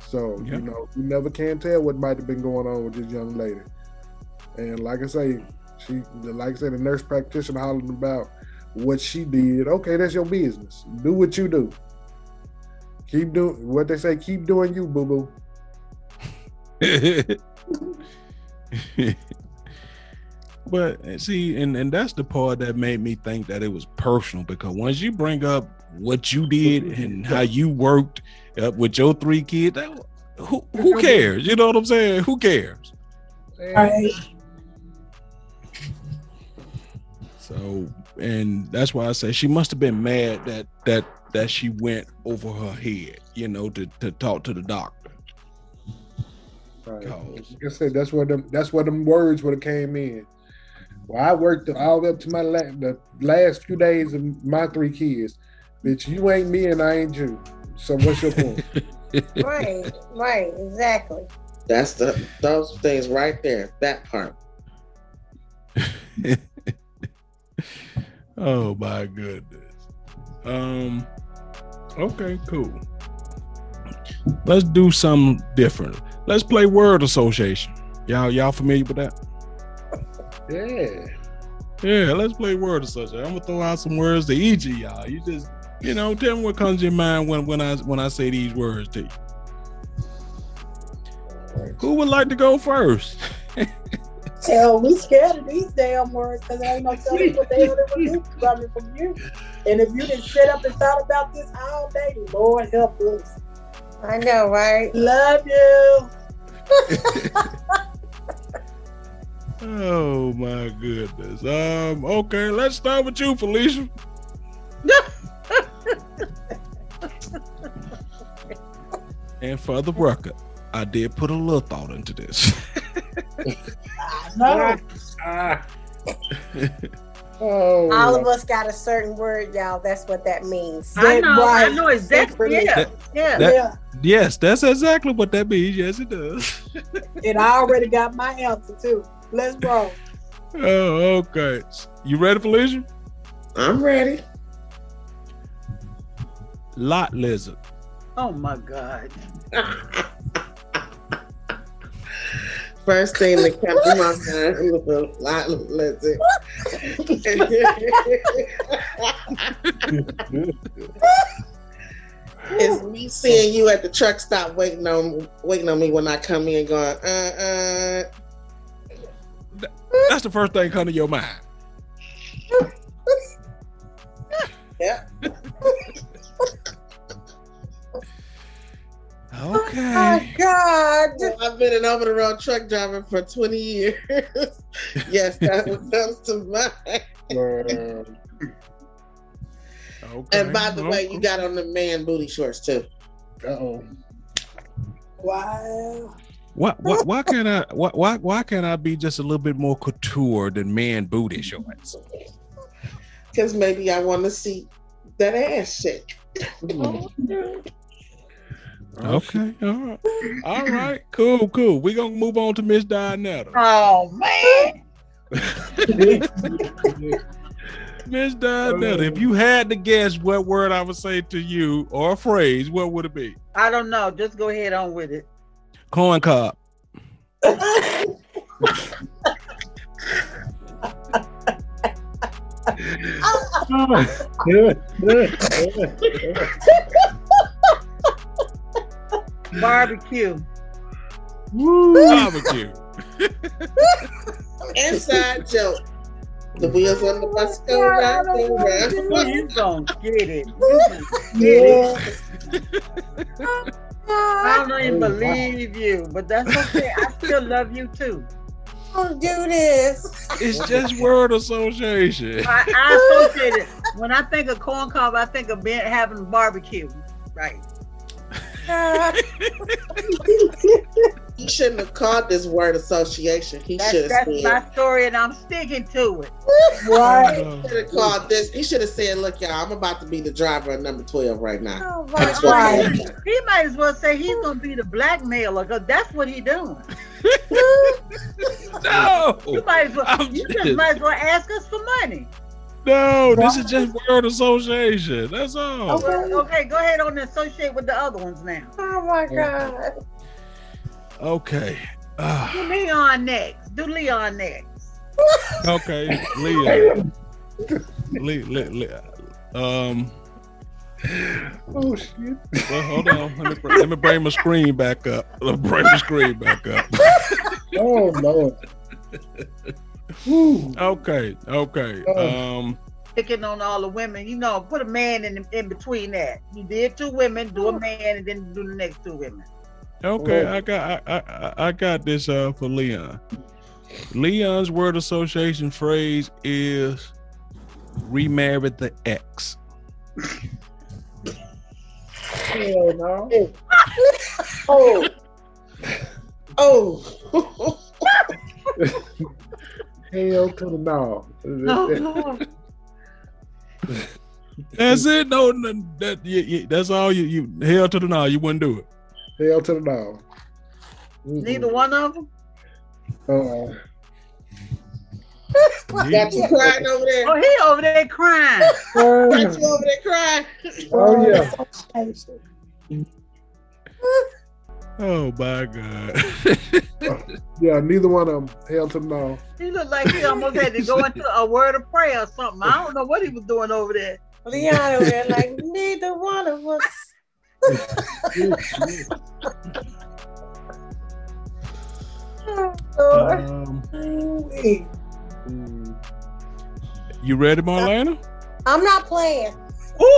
So Yeah. you know, you never can tell what might have been going on with this young lady. And like I say, she, like I said, the nurse practitioner hollering about what she did. Okay, that's your business. Do what you do. Keep doing what they say. Keep doing you, boo boo. but see, and and that's the part that made me think that it was personal because once you bring up what you did and how you worked up with your three kids, that, who who cares? You know what I'm saying? Who cares? Right. So, and that's why I say she must have been mad that that that she went over her head, you know, to to talk to the doctor. Right. Cause- Like I said, that's where them that's where them words would have came in. Well, I worked all the way up to my la- the last few days of my three kids. Bitch, you ain't me and I ain't you. So what's your point? Right, right, exactly. That's the those things right there. That part. oh my goodness. Um okay, cool. Let's do something different. Let's play word association. Y'all y'all familiar with that? yeah. Yeah, let's play word association. I'm gonna throw out some words to each of y'all. You just you know, tell me what comes to your mind when when I when I say these words to you. Who would like to go first? Hell, we scared of these damn words because there ain't no telling what the hell they would do coming from you. And if you didn't sit up and thought about this all day, Lord help us. I know, right? Love you. Oh my goodness. Um, okay, let's start with you, Felicia. and for the record, I did put a little thought into this. I know. Ah. oh. All of us got a certain word, y'all. That's what that means. I know, I know exactly. Yeah, That- yeah. that- yeah. yes, that's exactly what that means. Yes, it does. And I already got my answer too. Let's roll. Oh, okay. You ready, Felicia? I'm ready. Lot lizard. Oh my God. First thing that came to my mind was a lot of lizard. it's me seeing you at the truck stop waiting on waiting on me when I come in going, uh uh That's the first thing come to your mind. yeah. Okay. Oh God! I've been an over the road truck driver for 20 years. yes, that what comes to mind. Okay. And by the way, you got on the man booty shorts too. uh-oh. Wow. Why, why, why can't I why, why why can't I be just a little bit more couture than man booty shorts? Because maybe I want to see that ass shake. Okay, all right, all right, cool, cool. We're gonna move on to Miss Dianetta. Oh man. Miss Dianetta, if you had to guess what word I would say to you or a phrase, what would it be? I don't know. Just go ahead on with it. Corn cob. Barbecue. Barbecue. Inside joke. The wheels on the bus go round and round. You don't get it. You gonna get it. Oh, I don't even oh, believe you, but that's okay. I still love you too. Don't do this. It's just word association. I, I associate it. When I think of corn cob, I think of being, having barbecue. Right. He shouldn't have called this word association. He That's, should have that's said. my story, and I'm sticking to it. Right. He should have called this. He should have said, "Look, y'all, I'm about to be the driver of number 12 right now." Oh my That's what Right. he might as well say he's gonna be the blackmailer, cause that's what he doing. no. You might as well. I'm You just- just might as well ask us for money. No, this is just word association. That's all. Okay. Okay, go ahead on and associate with the other ones now. Oh my God. Okay. Ah, Do Leon next. Do Leon next. okay, Leon. Le, le, le, um, Oh shit. well, hold on. Let me, bring, let me bring my screen back up. Let me bring my screen back up. Oh Lord. Woo. Okay, okay. Um, Picking on all the women, you know, put a man in in between that. You did two women, do a man, and then do the next two women. okay, Oh. I got, I, I, I got this uh for Leon. Leon's word association phrase is remarried the ex. Hell no. Oh. Oh. Hell to the no. Lord. That's it. No, no that you, you, that's all you you hell to the no. You wouldn't do it. Hell to the no. Neither one of them. Oh, Uh, Got you crying over there. Oh, he over there crying. Got you over there crying. oh yeah. Oh my god. Yeah, neither one of them. Hell him the no. He looked like he almost had to go into a word of prayer or something. I don't know what he was doing over there. Leon over there, like, neither one of us. Oh, Um, Ooh-wee. Mm. you ready, Marlena? I'm not playing.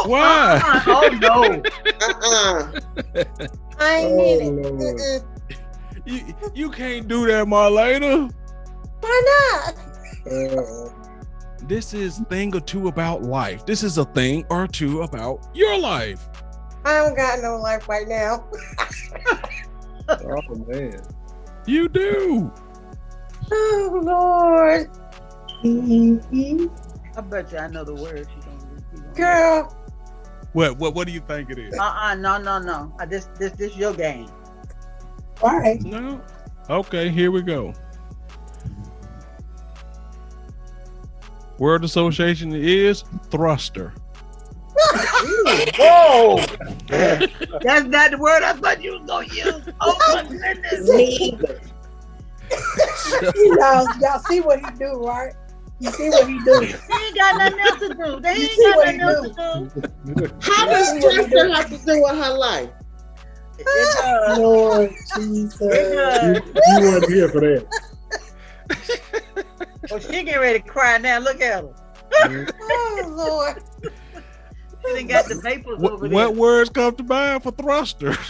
Why? Uh-uh. Oh no. Uh-uh. I ain't Oh, in it. Lord. Mm-mm. You, you can't do that, Marlena. Why not? Uh, This is thing or two about life. This is a thing or two about your life. I don't got no life right now. oh man. You do. Oh Lord. I bet you I know the words you gonna girl. What what what do you think it is? Uh-uh, no, no, no. I this this this your game. All right. No. Okay, here we go. Word association is thruster. Whoa! That's not the word I thought you was gonna use. Oh my goodness. y'all, y'all see what he do, right? You see what he do. He ain't got nothing else to do. They ain't got nothing he else to do. How does Tristan have to do with her life? It does. Lord It Jesus. does. You weren't here for that. Well, she getting ready to cry now. Look at her. Oh Lord. She done got the vapors What, over there. what words come to mind for thruster?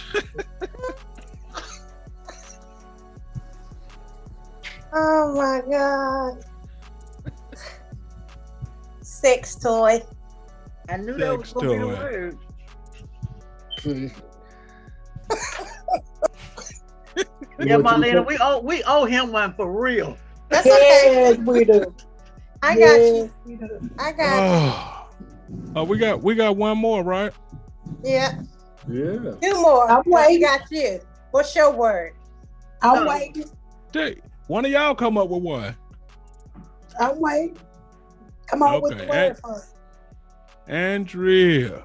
Oh my God. Sex toy. I knew that was gonna be the word. Yeah, What you- Marlena, we owe we owe him one for real. That's okay. Yes, we do. I got yes, you. I got oh. oh, we got we got one more, right? you. Yeah. Yeah. Two more. I'm I waiting. got you. What's your word? I'm No. waiting. Hey, one of y'all come up with one. I'm waiting. Come on with the Okay, word first. Andrea.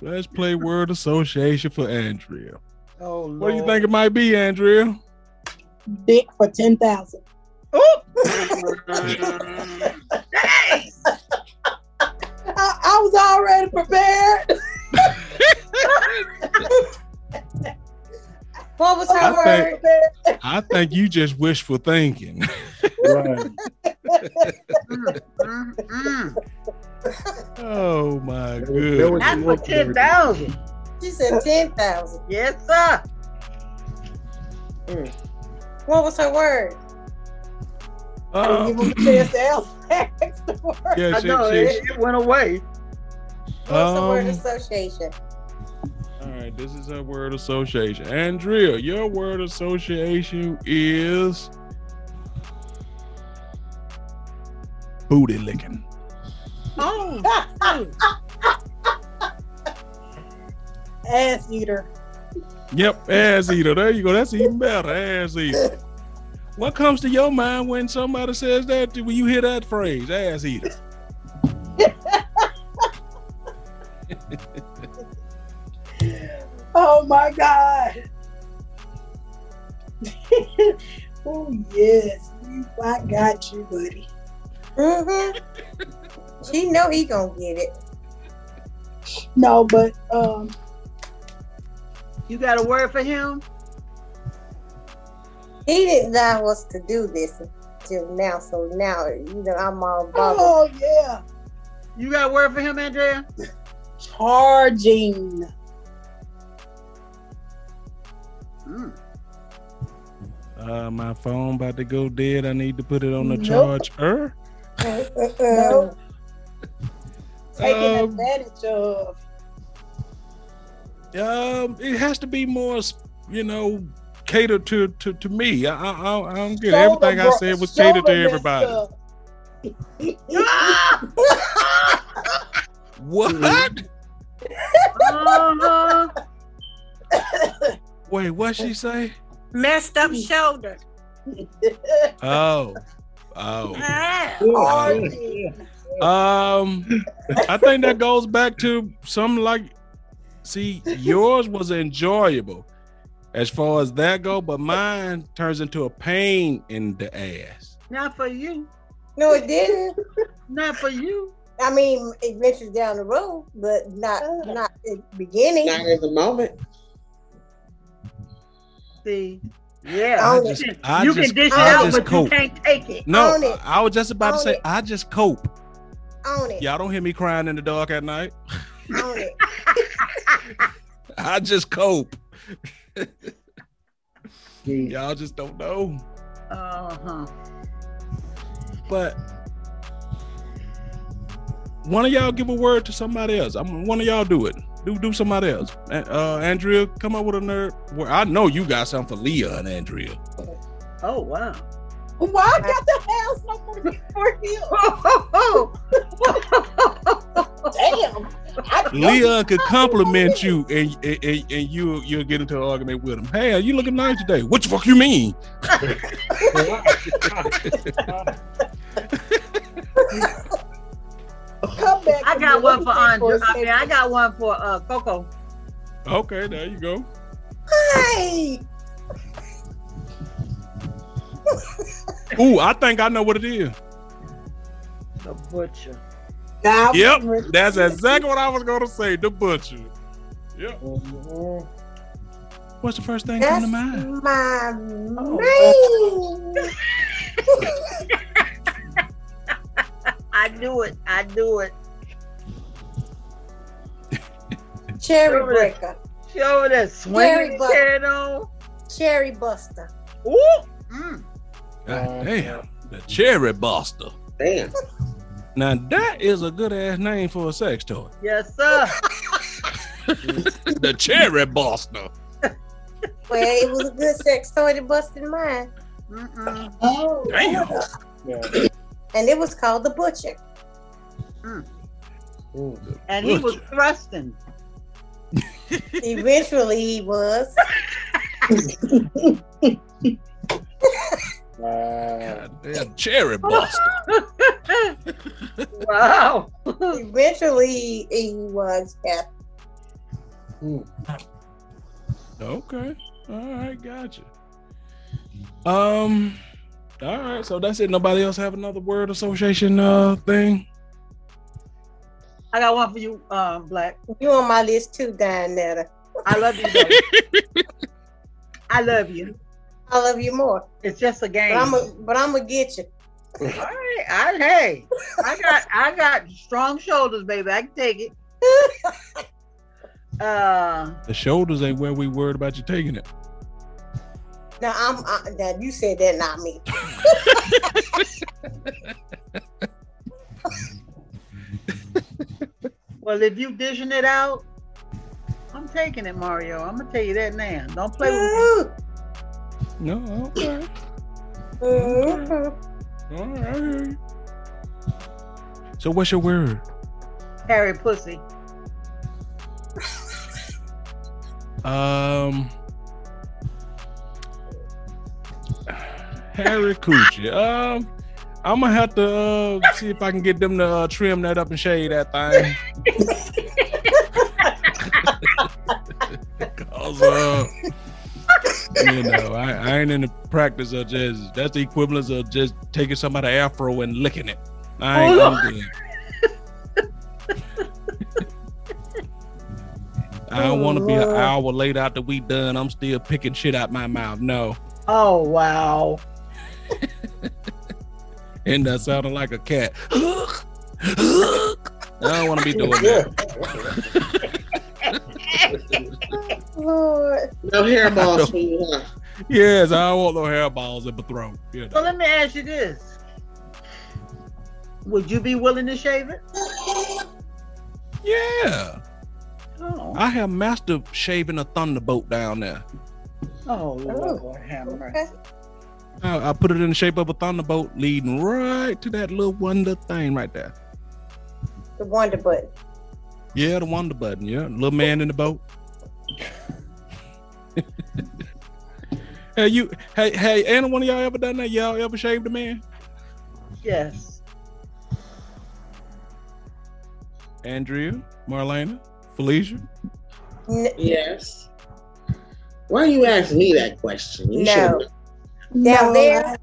Let's play word association for Andrea. Oh Lord. What do you think it might be, Andrea? Dick for ten thousand. I, I was already prepared. What was I her think- I think you just wishful thinking. Right. Mm, mm, mm. Oh my That was- that goodness. was- for ten thousand. She said ten thousand. Yes, sir. What was her word? I didn't give him a chance to ask ask the word. Yeah, I know she- it, it went away. What was the word Um, association? All right, this is her word association. Andrea, your word association is booty licking. Oh, Ass eater. Yep, ass eater. There you go. That's even better. Ass eater. What comes to your mind when somebody says that? When you hear that phrase, ass eater. Oh my God. oh yes, I got you, buddy. Mm-hmm. She know he gonna get it. No, but um, You got a word for him? He didn't allow us to do this until now, so now you know I'm all bothered. oh yeah, You got a word for him, Andrea? charging. Mm. Uh, my phone about to go dead. I need to put it on the Nope. charger. No. Taking Um, advantage of. Um, it has to be more, you know, catered to to, to me. I I, I I don't get. Shoulder everything I said was catered to everybody. What? Uh-huh. Wait, what she say? Messed up shoulder. Oh, oh. Um, I think that goes back to some like. See, yours was enjoyable, as far as that go, but mine turns into a pain in the ass. Not for you. No, it didn't. Not for you. I mean, eventually down the road, but not not at the beginning. Not in the moment. See. Yeah. I you just- can, I you just- can dish it out, just but cope. you can't take it. No, it. I was just about to say it. I just cope. Own it. Y'all don't hear me crying in the dark at night. Own it. I just cope. Y'all just don't know. Uh-huh. But one of y'all give a word to somebody else. I'm one of y'all do it. Do do somebody else. Uh, Andrea, come up with a nerd. Word. I know you got something for Leah and Andrea. Oh wow. Why I got the house number for him? Damn. I Leah could compliment you, and, and, and and you you'll get into an argument with him. Hey, are you looking nice today? What the fuck you mean? Come back. I got one for me Andre. a I mean, I got one for uh Coco. Okay, there you go. Hey. Ooh, I think I know what it is. The butcher. Nah, Yep, that's exactly what I was gonna say. The butcher. Yep. What's the first thing come to mind? my Oh, man. I do it. I do it. Cherry breaker. Show that Jerry swinging Buck. head on. Cherry buster. Ooh. Mm. God damn, the cherry buster. Damn. Now that is a good ass name for a sex toy. Yes, sir. the cherry buster. Well, it was a good sex toy to bust in mine. Mm-mm. Oh, Damn. And it was called the butcher. And he was thrusting. Eventually he was. God damn, cherry buster. wow. Eventually he was. Yeah. Okay. All right, gotcha. Um. All right, so that's it. Nobody else have another word association uh thing? I got one for you, um, Black. You on my list too, Dianetta. I love you. I love you. I love you more. It's just a game. But I'm a, but I'm gonna get you. All right. I, hey, I got I got strong shoulders, baby. I can take it. Uh, The shoulders ain't where we worried about you taking it. Now I'm uh, now you said that, not me. Well, if you dishing it out, I'm taking it, Mario. I'm gonna tell you that now. Don't play with me. No, okay. Mhm. All right, I hear you. So what's your word? Harry Pussy. Um Harry Coochie. Um, I'm gonna have to uh, see if I can get them to uh, trim that up and shave that thing. Cause uh, you know, I, I ain't in the practice of just that's the equivalent of just taking somebody afro and licking it. I ain't Oh, good. I don't want to be an hour late after we done. I'm still picking shit out my mouth. No, Oh wow. and that sounded like a cat. I don't want to be doing that. Lord. No hairballs for you, huh? Yes, I don't want no hairballs in my throat. You So know. let me ask you this: Would you be willing to shave it? Yeah, Oh, I have master shaving a thunderbolt down there. oh, oh. Lord, have mercy. Okay. I, I put it in the shape of a thunderbolt, leading right to that little wonder thing right there. The Wonder Button. Yeah, the wonder button. Yeah, little man in the boat. hey, you. Hey, hey, any one of y'all ever done that? Y'all ever shaved a man? Yes. Andrea, Marlena, Felicia. N- Yes. Why you ask me that question? You No. Should've- Now No, there- I,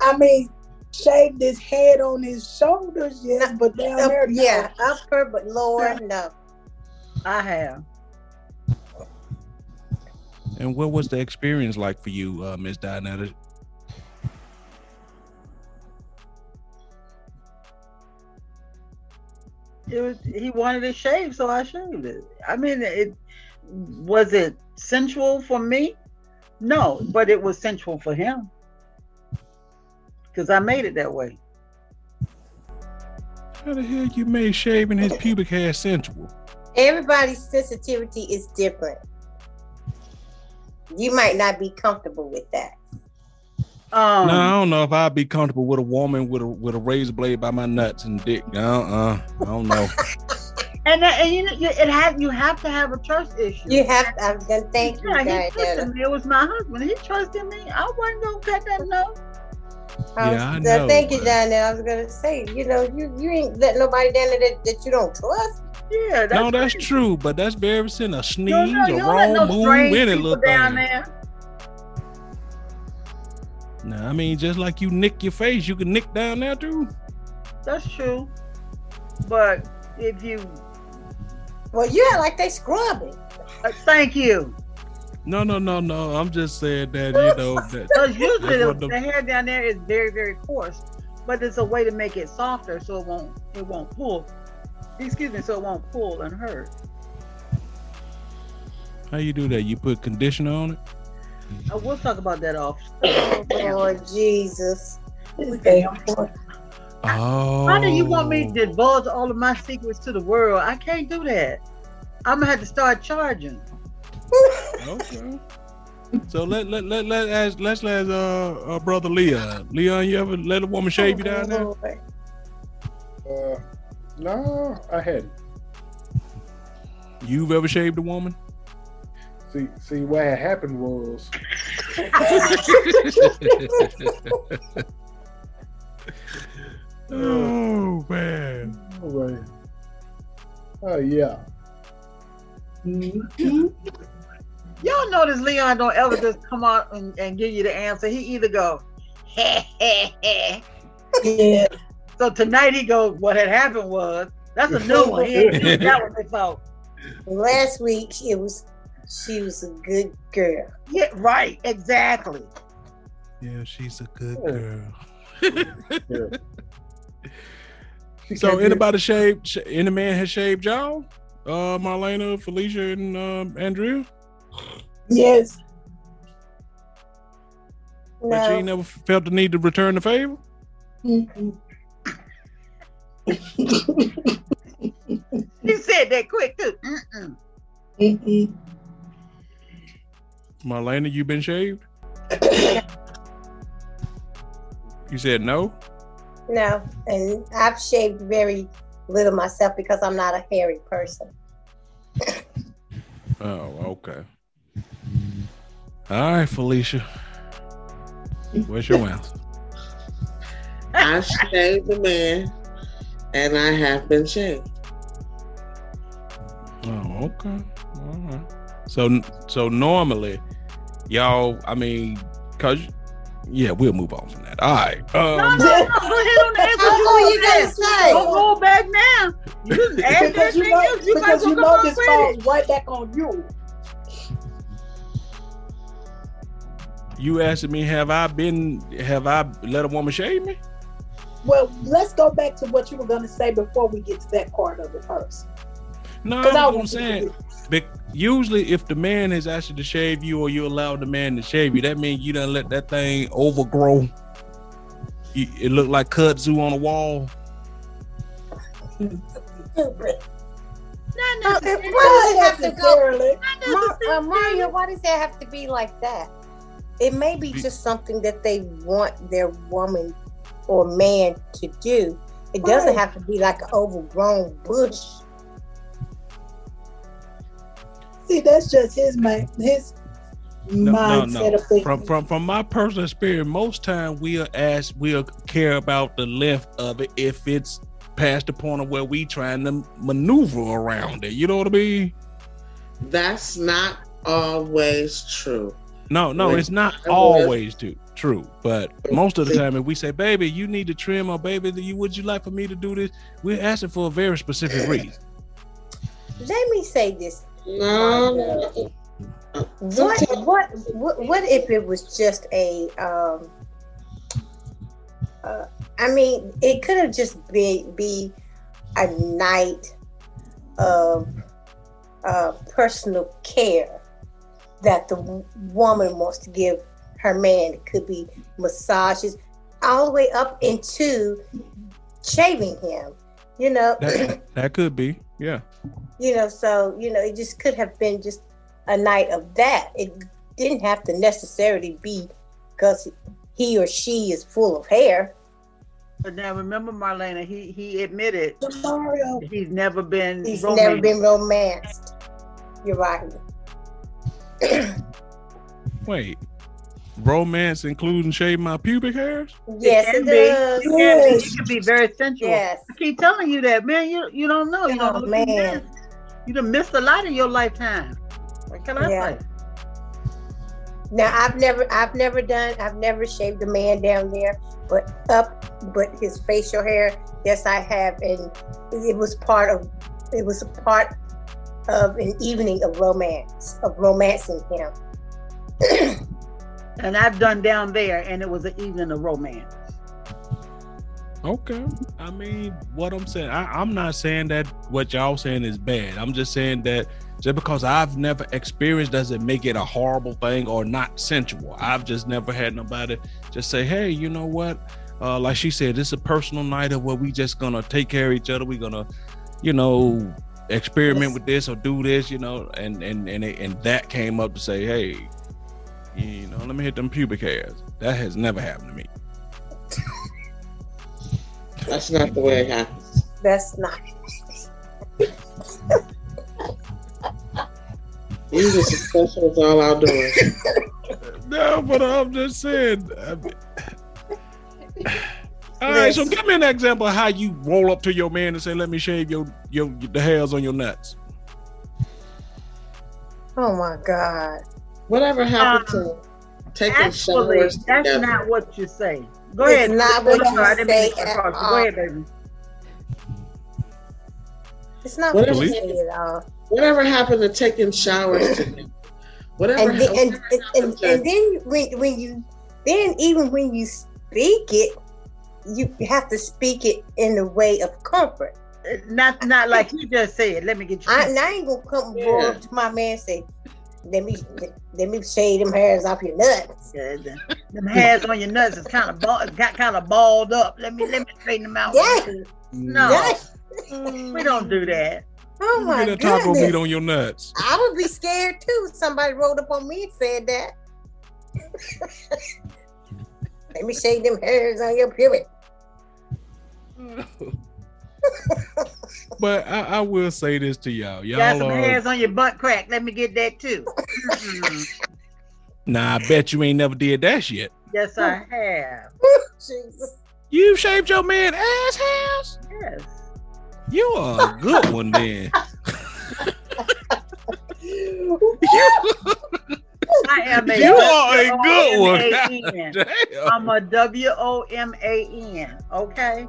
I mean, shaved his head on his shoulders, yes, but down up- there, no. yeah, upper, but lower, no. I have. And what was the experience like for you, uh, Miss Dinetta? It was he wanted it shaved, so I shaved it. I mean, it was it sensual for me? No, but it was sensual for him because I made it that way. How the hell you made shaving his pubic hair sensual? Everybody's sensitivity is different. You might not be comfortable with that. Um, no, I don't know if I'd be comfortable with a woman with a with a razor blade by my nuts and dick. Uh uh I don't know. and, and you know, you- it had you have to have a trust issue. You have. I'm gonna thank you, yeah, he trusted me. It was my husband. He trusted me. I wasn't gonna cut that note. I was, Yeah, I uh, know, Thank you, but- I was gonna say, you know, you you ain't let nobody down there that, that you don't trust. Yeah, that's no, that's right. true, but that's very sin. A sneeze, No, no, a you don't wrong no move, strange any little down thing. there. No, I mean just like you nick your face, you can nick down there too. That's true. But if you, Well, yeah, like they scrubbing. uh, thank you. No, no, no, no. I'm just saying that you know that. Because usually the, the- the hair down there is very, very coarse, but it's a way to make it softer so it won't it won't pull. Excuse me, so it won't pull and hurt. How you do that? You put conditioner on it. Uh, we'll talk about that off. Oh, Lord Jesus. This damn boy. Oh. How do you want me to divulge all of my secrets to the world? I can't do that. I'm gonna have to start charging. Okay. So let let let let ask let's let uh, uh brother Leon. Leon, you ever let a woman shave you down there? Uh, no, I hadn't. You've ever shaved a woman? See, see, what had happened was oh man. oh, wait. Oh yeah. Mhm. Y'all notice Leon don't ever just come out and, and give you the answer. He either go, heh, heh, heh. Yeah. So tonight he goes, what had happened was, that's a new one. He ain't that one before. Last week it was she was a good girl. Yeah, right, exactly. Yeah, she's a good Yeah. girl. She So anybody shaved? sh- Any man has shaved y'all? Uh, Marlena, Felicia, and um, Andrea. Yes. But you ain't never felt the need to return the favor. He said that quick too. Mm-mm. Marlena, you been shaved? you said no. No, and I've shaved very little myself because I'm not a hairy person. Oh, okay. All right, Felicia. Where's your answer? I shaved the man, and I have been shaved. Oh, okay. All right. So, so normally, y'all, I mean, cause yeah, we'll move on from that. All right. No, no, Um, no. Go ahead on the answer. Oh, you you to gotta say. Don't go back now. You just ask because you know, else. You because you know this falls it. right back on you. you asking me, have I been, have I let a woman shave me? Well, let's go back to what you were going to say before we get to that part of it first. No, I I'm want saying. do- Bec- usually, if the man is asked to shave you, or you allow the man to shave you, that means you don't let that thing overgrow. It looked like kudzu on the wall. Stupid. Not Uh, necessarily. Why does it have to go? Not Mar- uh. Mario, why does that have to be like that? It may be just something that they want their woman or man to do. It doesn't Right. have to be like an overgrown bush. See, that's just his mind, his No, no, mindset no. of thinking. From from from my personal experience, most time we'll ask, we'll care about the length of it if it's past the point of where we trying to maneuver around it. You know what I mean? That's not always true. No, no, Like, it's not I always too true, but most of the time, if we say, "Baby, you need to trim," or "Baby, do you would you like for me to do this?" We're asking for a very specific reason. Let me say this. No, What, what what what if it was just a um uh, I mean it could have just been be a night of uh, personal care that the woman wants to give her man. It could be massages all the way up into shaving him. You know, That that could be, yeah. You know so you know it just could have been just a night of that it didn't have to necessarily be because he or she is full of hair But now remember, Marlena, he he admitted Mario, he's never been. he's romanced. never been romanced you're right Wait, romance including shaving my pubic hairs? yes can it be. does It can be. Yes. It can be very sensual. yes I keep telling you that, man. You you don't know. You don't Oh, know what you man. You done missed a lot in your lifetime. What can I Yeah. say? now i've never i've never done i've never shaved a man down there but up but his facial hair yes i have and it was part of it was a part of an evening of romance of romancing him And I've done down there, and it was an evening of romance. Okay. I mean, what I'm saying, I, I'm not saying that what y'all saying is bad. I'm just saying that just because I've never experienced doesn't make it a horrible thing or not sensual. I've just never had nobody just say, hey, you know what? Uh, like she said, it's a personal night of where we just gonna take care of each other. We're gonna, you know, experiment with this or do this, you know, and and and it, and that came up to say, hey, you know, let me hit them pubic hairs. That has never happened to me. that's not the way it happens. that's not You just special is all I'll do. No, but I'm just saying. I mean- all right, so give me an example of how you roll up to your man and say, "Let me shave your your the hairs on your nuts." Oh my God. Whatever happened to taking Um, Actually, showers that's together? not what you say. Go ahead. not Go what you I didn't say at across all. Go ahead, baby. It's not What what is you it? say at all. Whatever happened to taking showers together? Whatever And then, and, happened and, and, and then when, when you then even when you speak it, you have to speak it in the way of comfort. Uh, not not like you just said. Let me get you. I, I ain't gonna come Yeah. forward to my man and say, let me let me shave them hairs off your nuts. Yeah, the- them hairs on your nuts is kind of ball, got kind of balled up. Let me let me straighten them out. Yeah. No, Yes. we don't do that. Oh Let my me get that taco meat on your nuts. I would be scared too if somebody rolled up on me and said that. Let me shave them hairs on your pubic. But I, I will say this to y'all, Got y'all some are hairs on your butt crack. Let me get that too. Mm-hmm. Nah, I bet you ain't never did that shit. Yes, I have. Jesus. You shaved your man ass hairs? Yes. You are a good one then. I am a You are a good one. W-O-M-A-N. I'm a W O M A N. Okay.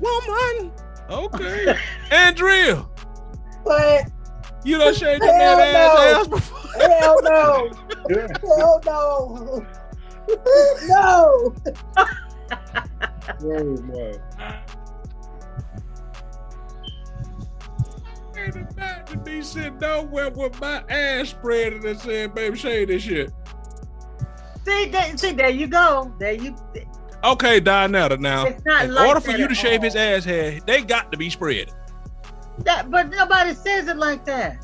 Woman. Okay. Andrea, But you done shaved your Hell man ass no. ass before? hell no, hell no, no. Oh, boy. Ain't about to be sitting nowhere with my ass spread and saying, baby, shave this shit. See, there, see, there you go. There you. Okay, Donetta, now, It's not in like order for you to shave all. his ass hair, they got to be spread. That, but nobody says it like that.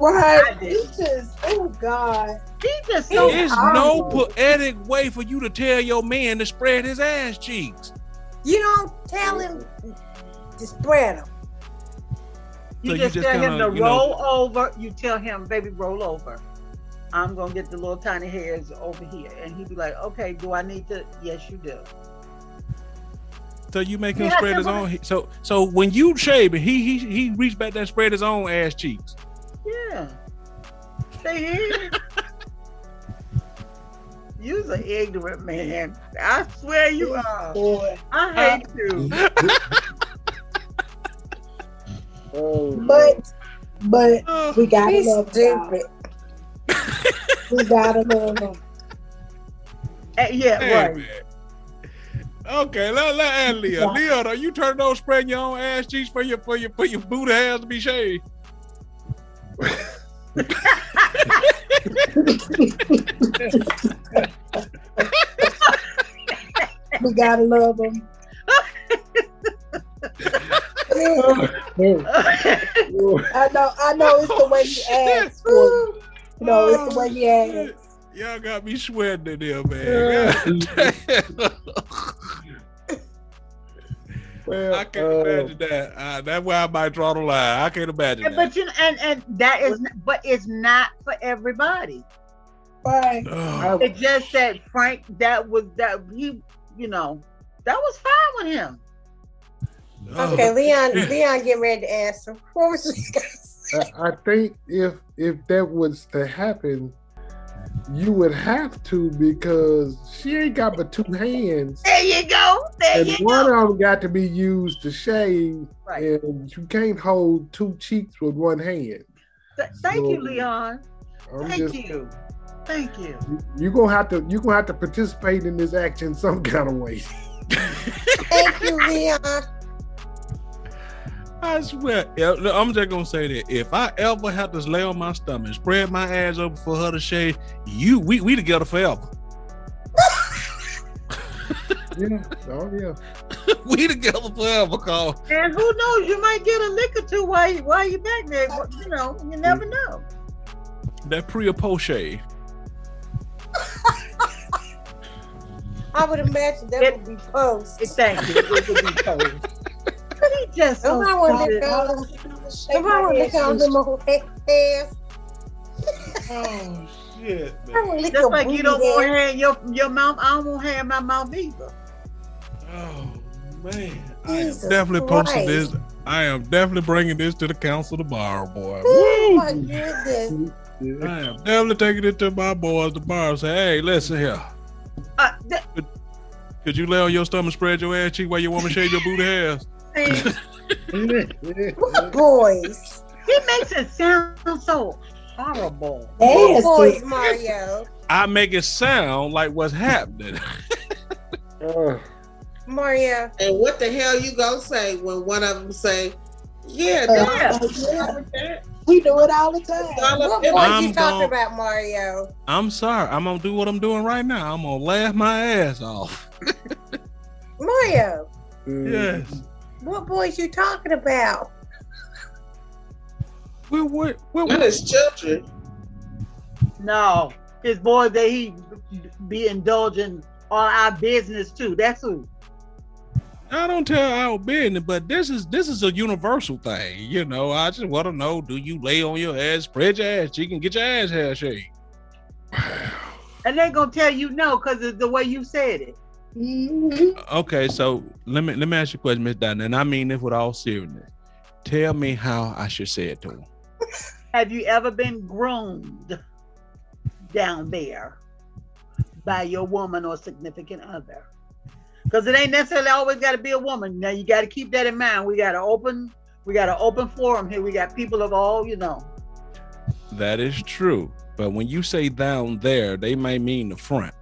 Right? I did. You just, oh God. He just so. There's no poetic way for you to tell your man to spread his ass cheeks. You don't tell him to spread them. You So you just, just tell him kinda, to you know- roll over. You tell him, baby, roll over. I'm gonna get the little tiny hairs over here, and he'd be like, "Okay, do I need to?" Yes, you do. So you make him Yeah, spread his that's own. So so when you shave it, he he he reached back there and spread his own ass cheeks. Yeah. Stay here. You's an ignorant man. I swear you are. Boy. I hate you. Oh, But, but Oh, we gotta He's love God. Stupid. We gotta love him. Eh, yeah, hey, right. man. Okay, let let add Leah. Yeah. Leah, are you turning on spreading your own ass cheeks for your for your for your booty hairs to be shaved? We gotta love him. oh, I know, I know it's the way he acts for you. You know, it's the way he acts. Y'all got me sweating in there, man. Well, I can't uh, imagine that. Uh, that's where I might draw the line. I can't imagine And- that. but you know, and and that is, but it's not for everybody. Right. Oh, It's just that Frank, that was that he, you know, that was fine with him. oh. Okay, Leon. Leon, getting ready to answer. What was you guys? I, I think if if that was to happen, you would have to because she ain't got but two hands, There you go. There and you one go. of them got to be used to shave, Right. and you can't hold two cheeks with one hand. Th- Thank you, Leon. I'm Thank just you. Thank you. you gonna have to you gonna have to participate in this action some kind of way. Thank you, Leon. I swear, I'm just gonna say that if I ever have to lay on my stomach, spread my ass open for her to shave, you we we together forever. Yeah, oh yeah. we together forever, cause And who knows, you might get a lick or two while you, while you're back there. You know, you never mm. know. that pre or post shave. I would imagine that It- would be post. It, thank you. It would be cold. But he just so Somebody want to stupid. lick on them. Somebody want to lick on them old hands. Oh shit, I want to lick Just like you don't want to have your your mouth. I don't want to have my mouth either. Oh man, I am Jesus definitely posting this. I am definitely bringing this to the council tomorrow, boy. Oh Woo! my goodness. I am definitely taking it to my boys tomorrow. Say, hey, listen here. Uh, th- Could you lay on your stomach, spread your ass cheek while your woman shave your booty hairs? See, What boys? he makes it sound so horrible. What boys, Mario? I make it sound like what's happening. Uh, Mario. And what the hell you gonna say when one of them say, "Yeah, Uh, that's yeah, we do it all the time. What boys I'm you talking gon- about, Mario? I'm sorry. I'm gonna do what I'm doing right now. I'm gonna laugh my ass off. Mario. Yes. What boys you talking about? We what? What? Not his children. No, his boys that he be indulging all our business too. That's who. I don't tell our business, but this is this is a universal thing. You know, I just want to know: Do you lay on your ass, spread your ass cheek, and get your ass hair shaved? And they gonna tell you no because of the way you said it. Okay, so let me let me ask you a question, Miss Donna, and I mean this with all seriousness. Tell me how I should say it to him. Have you ever been groomed down there by your woman or significant other? Because it ain't necessarily always got to be a woman. Now you got to keep that in mind. We got to open, we got an open forum here. We got people of all, you know. That is true. But when you say down there, they may mean the front.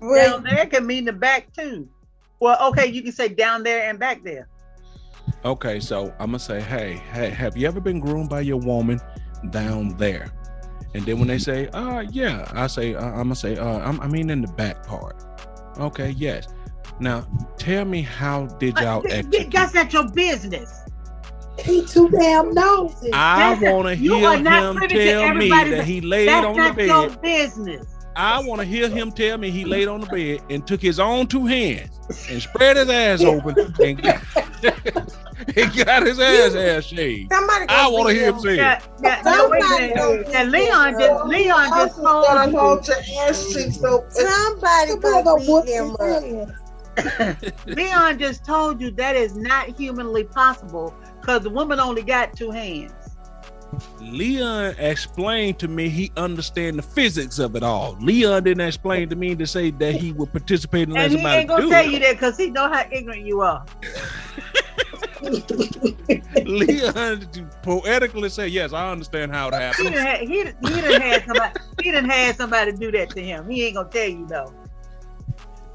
Down there can mean the back too. Well, okay, you can say down there and back there. Okay, so I'm gonna say, hey, hey, have you ever been groomed by your woman down there? And then when they say, uh, yeah, I say, uh, I'm gonna say, uh, I'm, I mean in the back part. Okay, yes. Now, tell me how did y'all Uh, th- th- execute? That's not your business. He too damn nosy. I That's want to you hear him tell me that he laid That's on the not your business. I want to hear him tell me he laid on the bed and took his own two hands and spread his ass open and got, and got his ass ass shaved. Somebody I want to hear him him. say it. Now, now, Somebody minute. gonna Now, be Leon just Leon just Also gotta told hold your ass cheeks open. Somebody Somebody gonna gonna beat him up. Leon just told you that is not humanly possible because the woman only got two hands. Leon explained to me he understand the physics of it all. Leon didn't explain to me to say that he would participate in And he somebody ain't gonna do tell it. you that because he know how ignorant you are. Leon poetically say, "Yes, I understand how it He happens." done had, he, done- he done had somebody he done had somebody do that to him. He ain't gonna tell you though.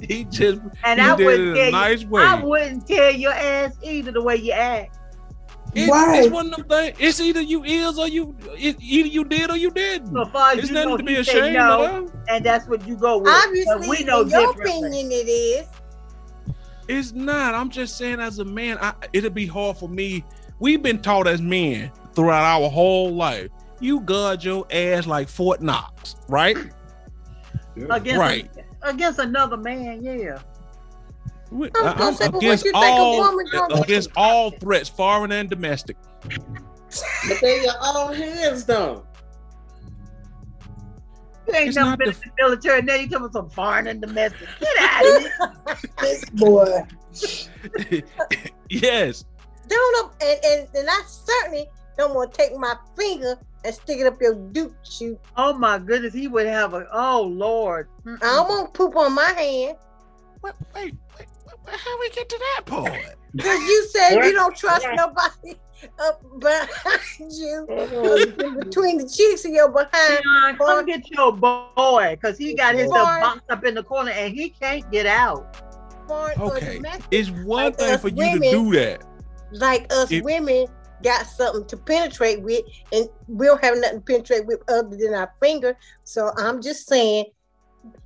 He just And he I wouldn't tell nice you. way. I wouldn't tell your ass either the way you act. It- Right. It's one of them things. It's either you is or you. It, either you did or you didn't. So far as It's you nothing know, to be he said ashamed no, of. and that's what you go with. But Obviously, we know in your opinion, it is. It's not. I'm just saying, as a man, I, it'll be hard for me. We've been taught as men throughout our whole life. You guard your ass like Fort Knox, right? against Right. against another man, yeah. We- I I- gonna I'm say, against you think a all against all threats, foreign and domestic. But they your own hands though. You ain't It's never not been the- in the military. Now you talking about some foreign and domestic. Get out of here. This boy. yes, Don't up, and, and, and I certainly don't want to take my finger and stick it up your duke shoot. Oh my goodness, he would have a. Oh Lord. Mm-mm. I don't want poop on my hand. wait, wait, wait, wait, how we get to that point? Because you said you don't trust nobody up behind you, oh. in between the cheeks of your behind. Leon, come get your boy, cause he got his Boy. boxed up in the corner and he can't get out. foreign Okay, domestic. it's one Like thing for you women. to do that. like us It- women got something to penetrate with, and we don't have nothing to penetrate with other than our finger. So I'm just saying,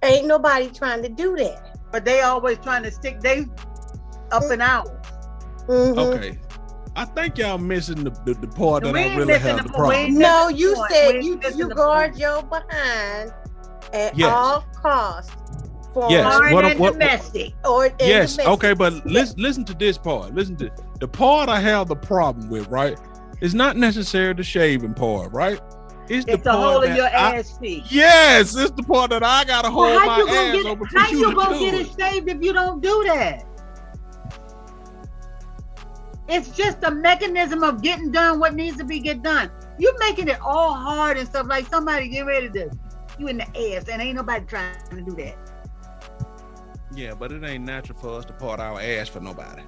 ain't nobody trying to do that. But they always trying to stick they up and out. Mhm. Okay. I think y'all missing the, the, the part that We I really have the the problem. No, you point. Said ain't you you guard point. your behind at Yes. all costs. For Yes. Foreign What- and what- domestic. Or and Yes, domestic. okay, but listen listen to this part. Listen to the part I have the problem with, right? It's not necessarily the shaving part, right? It's the It's the whole of your I- ass cheek. Yes, it's the part that I gotta hold Well, how my you gonna ass get over it? for How you you gonna get it. it shaved if you don't do that? It's just a mechanism of getting done what needs to be get done. You're making it all hard and stuff like somebody get ready to you in the ass and ain't nobody trying to do that. Yeah, but it ain't natural for us to part our ass for nobody.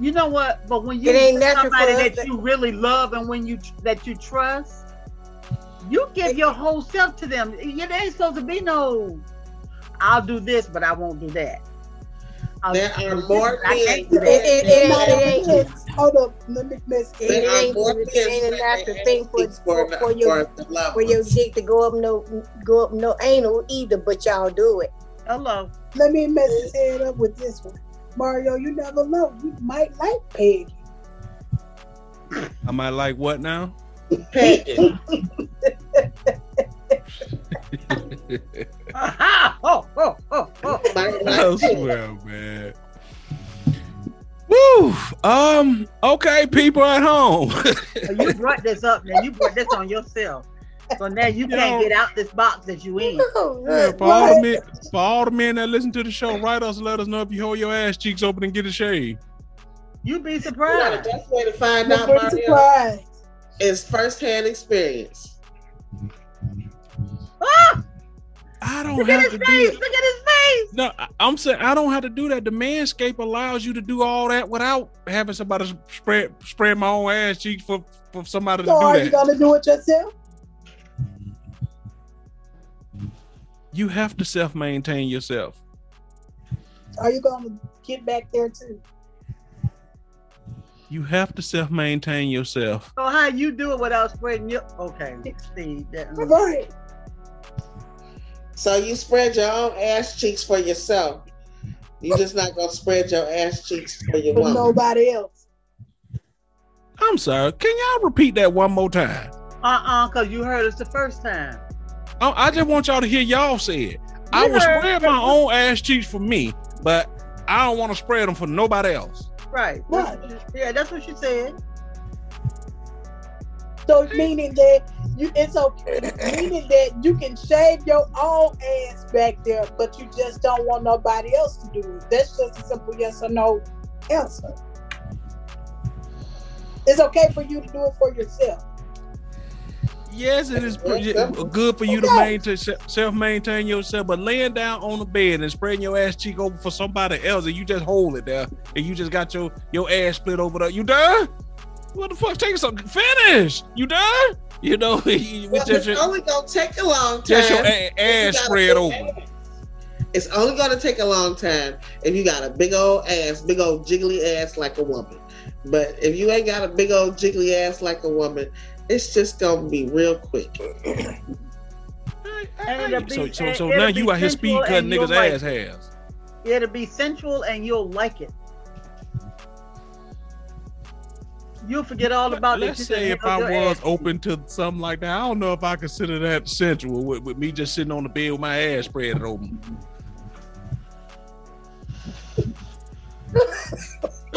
You know what? But when you It ain't get somebody that to- you really love and when you that you trust, you give your whole self to them. It ain't supposed to be no. I'll do this, but I won't do that. I'll There do are more but I can't do men- that. It, it, it ain't, it ain't, Hold up, let me miss it, There are ain't, more it ain't a that natural thing for, for, for, for your for the loved for your dick to go up no go up no anal either, but y'all do it. Hello. Let me mess his head up with this one. Mario, you never know. You might like Peggy. Am I like what now? Peggy. oh, oh, oh, oh. I swear, man. Woo! Um, okay, people at home. You brought this up now. You brought this on yourself. So now you You can't know- get out this box that you in. Yeah, for all the men, for all the men that listen to the show, write us, and let us know if you hold your ass cheeks open and get a shave. You'd be You know, the surprised. best way to find You're out, pretty Mario, is firsthand experience. Ah, I don't look at have his to face. do Look at his face. No, I- I'm saying I don't have to do that. The Manscape allows you to do all that without having somebody spread spread my own ass cheeks for for somebody to So are do you that. gonna do it yourself? You have to self maintain yourself. Are you gonna get back there too? You have to self maintain yourself. So how you do it without spreading your? Okay, see that. Right. So you spread your own ass cheeks for yourself. You're just not gonna spread your ass cheeks for your woman. nobody else. I'm sorry. Can y'all repeat that one more time? Uh uh cause you heard us the first time. I, I just want y'all to hear y'all say it. I will heard- spread my own ass cheeks for me, but I don't want to spread them for nobody else. Right. Right. Yeah, that's what she said. So meaning that you it's okay meaning that you can shave your own ass back there, but you just don't want nobody else to do it. That's just a simple yes or no answer. It's okay for you to do it for yourself. Yes, it is pretty, good for you to maintain self maintain yourself, but laying down on the bed and spreading your ass cheek over for somebody else, and you just hold it there, and you just got your your ass split over there. You done? What the fuck? Take something. Finish. You done? You know, Well, it's your, only gonna take a long time. just your a- if you ass spread over. ass. It's only gonna take a long time if you got a big old ass, big old jiggly ass like a woman. But if you ain't got a big old jiggly ass like a woman, it's just gonna be real quick. And be- So, so, and so now you out here speed cutting niggas' like ass it. hairs. It'll be sensual and you'll like it. You'll forget all about it. Let's this. say if I was open to something like that, I don't know if I consider that sensual with, with me just sitting on the bed with my ass spread open.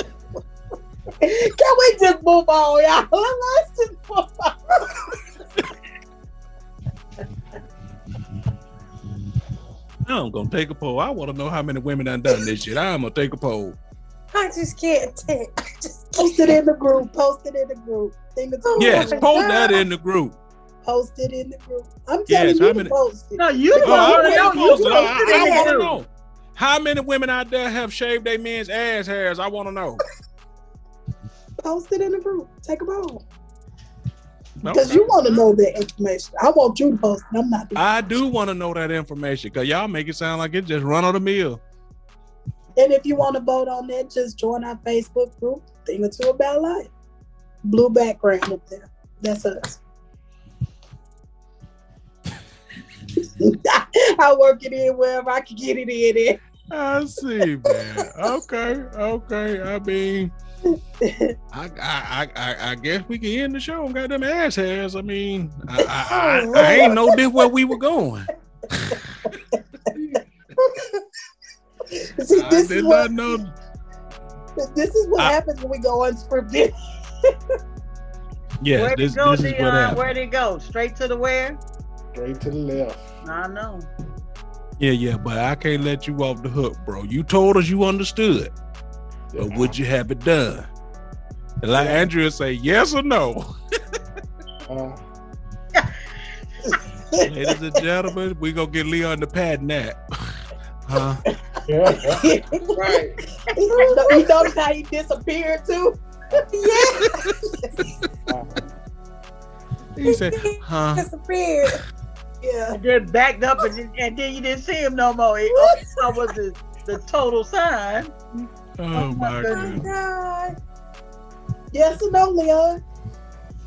Can we just move on, y'all? Let's just move on. I'm gonna take a poll. I want to know how many women done done this shit. I'm gonna take a poll. I just can't take. I just Post it in the group. Post it in the group. Think it's Oh, Yes, my post that in the group. Post it in the group. I'm telling how you many- to post it. No, you Oh, don't I want to know. You post it. I, in I the want to group. know how many women out there have shaved their men's ass hairs. I want to know. Post it in the group. Take a poll. Because Okay. you want to know that information. I want you to post it. I'm not I do want to know that information because y'all make it sound like it just run on the mill. And if you want to vote on that, just join our Facebook group, Thing or Two About Life. Blue background up there. That's us. I work it in wherever I can get it in. I see, man. Okay, okay. I mean, I, I, I, I, I guess we can end the show and got them ass hairs. I mean, I, I, I, oh, I ain't know this where we were going. See, I this is did what not know. this is what I- happens when we go unscripted. Yes, Where'd this, go, this is what Dion? happened. Where'd it go? Straight to the where? Straight to the left. I know. Yeah, yeah, but I can't let you off the hook, bro. You told us you understood, but would you have it done? And like Yeah. Andrea say, yes or no. Uh, Ladies and gentlemen, we gonna get Leon the pad that. Huh? yeah. Right. you notice how he disappeared too? Yeah. he said, huh? disappeared. Yeah. And then backed up, and, then- and then you didn't see him no more. It, all you was the, the total sign. Oh my Oh goodness. God. Yes or no, Leon?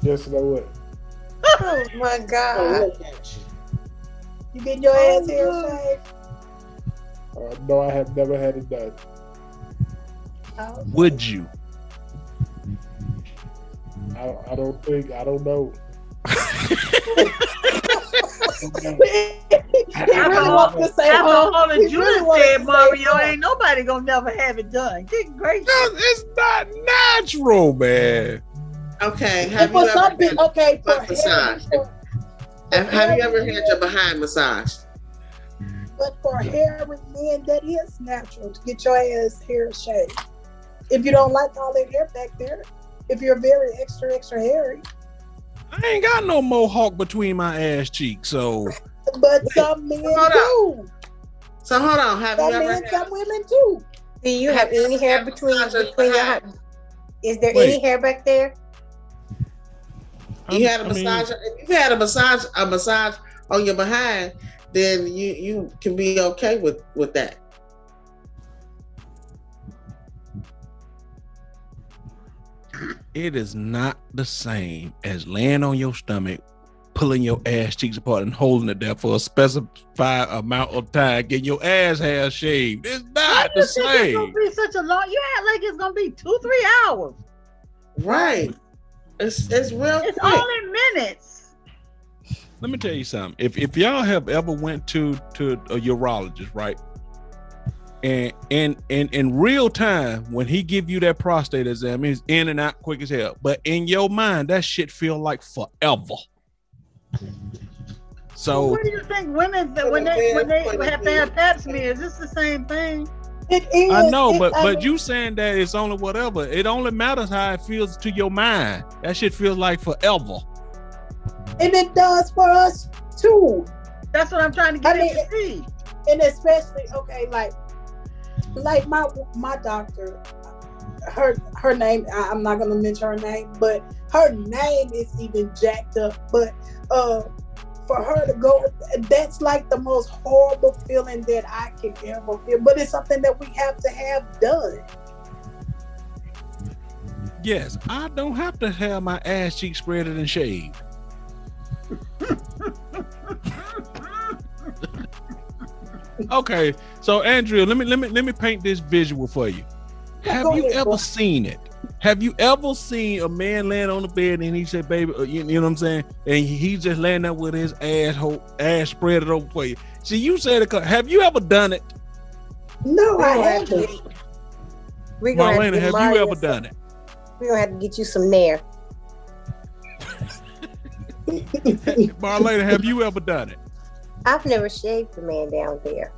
Just know what? Oh my Oh, God. look at you. You getting your Oh, ass hair no. shaved? Uh, no, I have never had it done. Oh, Would you? I, I don't think. I don't know. he really wants to say, After all that he you really done wanted to said, say, Mario, ain't nobody gonna never have it done. Good gracious. It's not natural, man. Okay. Have for you some ever people, okay, for massage? hair, And have you ever had your behind massaged? But for hairy men, that is natural to get your ass hair shaved. If you don't like all that hair back there, if you're very extra, extra hairy. I ain't got no mohawk between my ass cheeks, so But some men hold do. So hold on. Have Some you ever men, had, some women do. Do you have any hair between between your? Is there Wait. any hair back there? you had a I mean, massage? if you had a massage, a massage on your behind, then you you can be okay with with that. It is not the same as laying on your stomach, pulling your ass cheeks apart and holding it there for a specified amount of time, getting your ass hair shaved. It's Why not do the you think it's gonna be such a long? You act like it's gonna be two, three hours. Right. It's it's real It's quick. only minutes. Let me tell you something. If if y'all have ever went to to a urologist, right? And in in in real time, when he give you that prostate exam, it's in and out quick as hell. But in your mind, that shit feel like forever. So what do you think women that when they when they have to have pap smears? It's the same thing. It is. I know, it- but I but mean, you saying that it's only whatever. It only matters how it feels to your mind. That shit feels like forever. and it does for us too. That's what I'm trying to get I mean, to see. and especially okay, like like my my doctor, her her name I, I'm not gonna mention her name, but her name is even jacked up. But uh, for her to go, that's like the most horrible feeling that I can ever feel. But it's something that we have to have done. Yes, I don't have to have my ass cheeks spreaded and shaved. okay, so Andrea, let me let me let me paint this visual for you. Have you ever seen it? Have you ever seen a man laying on the bed and he said, "Baby," uh, you, you know what I'm saying? And he's just laying there with his asshole ass spread it over for you. See, you said it. Have you ever done it, No, I have to haven't. we're gonna have, to Marlena? Have you ever done it? We're gonna have to get you some nair. Marlena, have you ever done it? I've never shaved the man down there.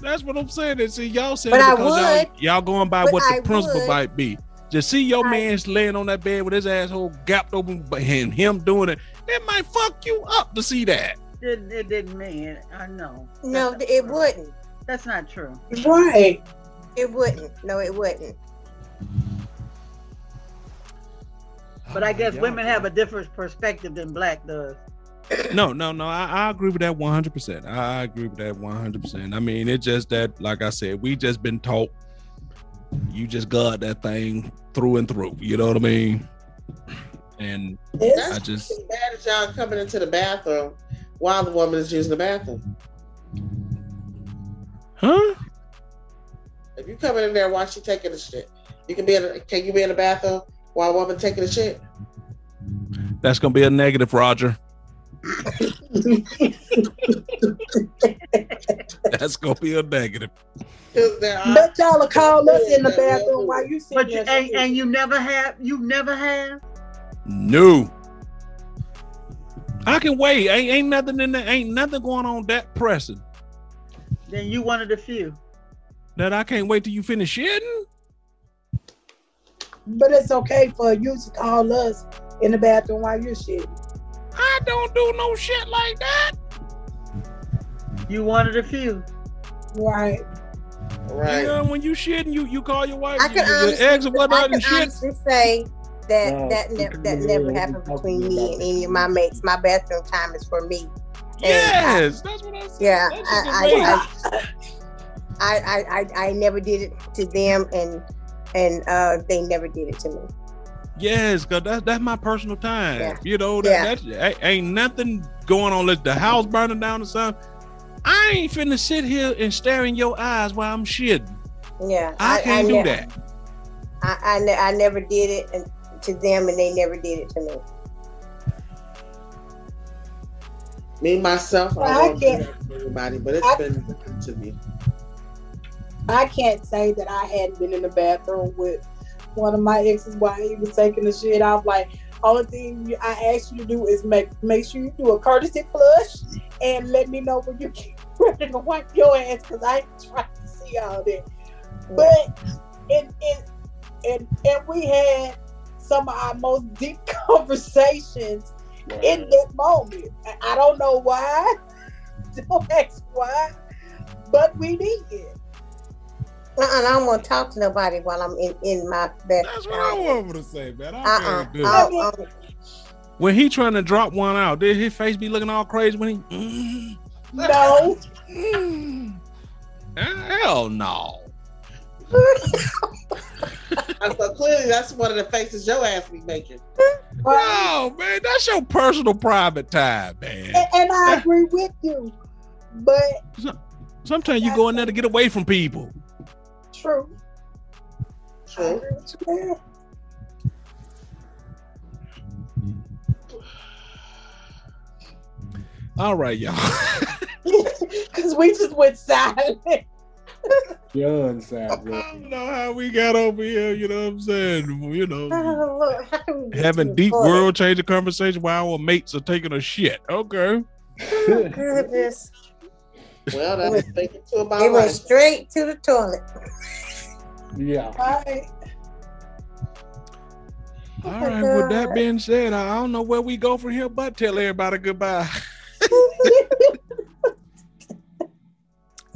That's what I'm saying. And see, y'all saying But I because y'all, y'all going by But what the I principle would. might be. Just see your I- man's laying on that bed with his asshole gapped open, but him, him doing it, it might fuck you up to see that. It, it didn't mean. I know. No, That's it not true. wouldn't. That's not true. Right. It wouldn't. No, it wouldn't. But I guess Y'all- women have a different perspective than black does. No, no, no. I, I agree with that 100. percent I agree with that 100. percent I mean, it's just that, like I said, we just been taught. You just got that thing through and through. You know what I mean? And It's, I just bad as y'all coming into the bathroom while the woman is using the bathroom. huh? If you coming in there while she taking a shit, you can be in. A, can you be in the bathroom while a woman taking a shit? That's gonna be a negative, Roger. That's gonna be a negative. there but y'all will call us in the bathroom while you sitting But you, there. and, and you never have. You never have. No. I can wait. Ain't ain't nothing in there. Ain't nothing going on that pressing Then you one of the few. that I can't wait till you finish shitting. But it's okay for you to call us in the bathroom while you're shitting. I don't do no shit like that. You wanted a few. Right. right. You know, when you shitting, you you call your wife. I you, can your honestly, eggs and I whatnot can and shit. honestly say that Uh, that ne- that never happened between me and any of my mates. My bathroom time is for me. And I- Yes, that's what I said. Yeah, I- I- I- I, I, I, I never did it to them, and and uh, they never did it to me. Yes, cause that's that's my personal time. Yeah. You know that Yeah. that's ain't, ain't nothing going on. Let the house burning down or something. I ain't finna sit here and stare in your eyes while I'm shitting. Yeah, I can't do ne- that. I, I, ne- I never did it to them, and they never did it to me. Me myself, Well, I I don't do can't- that to everybody, but it's I- been to me. I can't say that I hadn't been in the bathroom with one of my exes while he was taking the shit. Was like, Only thing I ask you to do is make make sure you do a courtesy flush and let me know when you get ready to wipe your ass because I ain't trying to see all that. But and and and and we had some of our most deep conversations in that moment. I- I don't know why. Don't ask why, but we did. Uh-uh, I don't want to talk to nobody while I'm in, in my bed. That's what I wanted to say, man. I Uh-uh. do it. I don't- I don't- When he trying to drop one out, did his face be looking all crazy when he? No, Mm, hell no. so clearly, that's one of the faces your ass be making. No, man, that's your personal private time, man. and, and I agree with you, but Sometimes you go in there to get away from people. True. I True. agree with you there. All right, y'all. Because we just went silent. John side, I don't know how we got over here. You know what I'm saying? You know, Oh, Lord, how do we get having deep the point? world changing conversation while our mates are taking a shit. Okay. Oh, goodness. Well, that's thinking too about It went life. straight to the toilet. yeah. Right. All my right. With that being said, I don't know where we go from here, but tell everybody goodbye.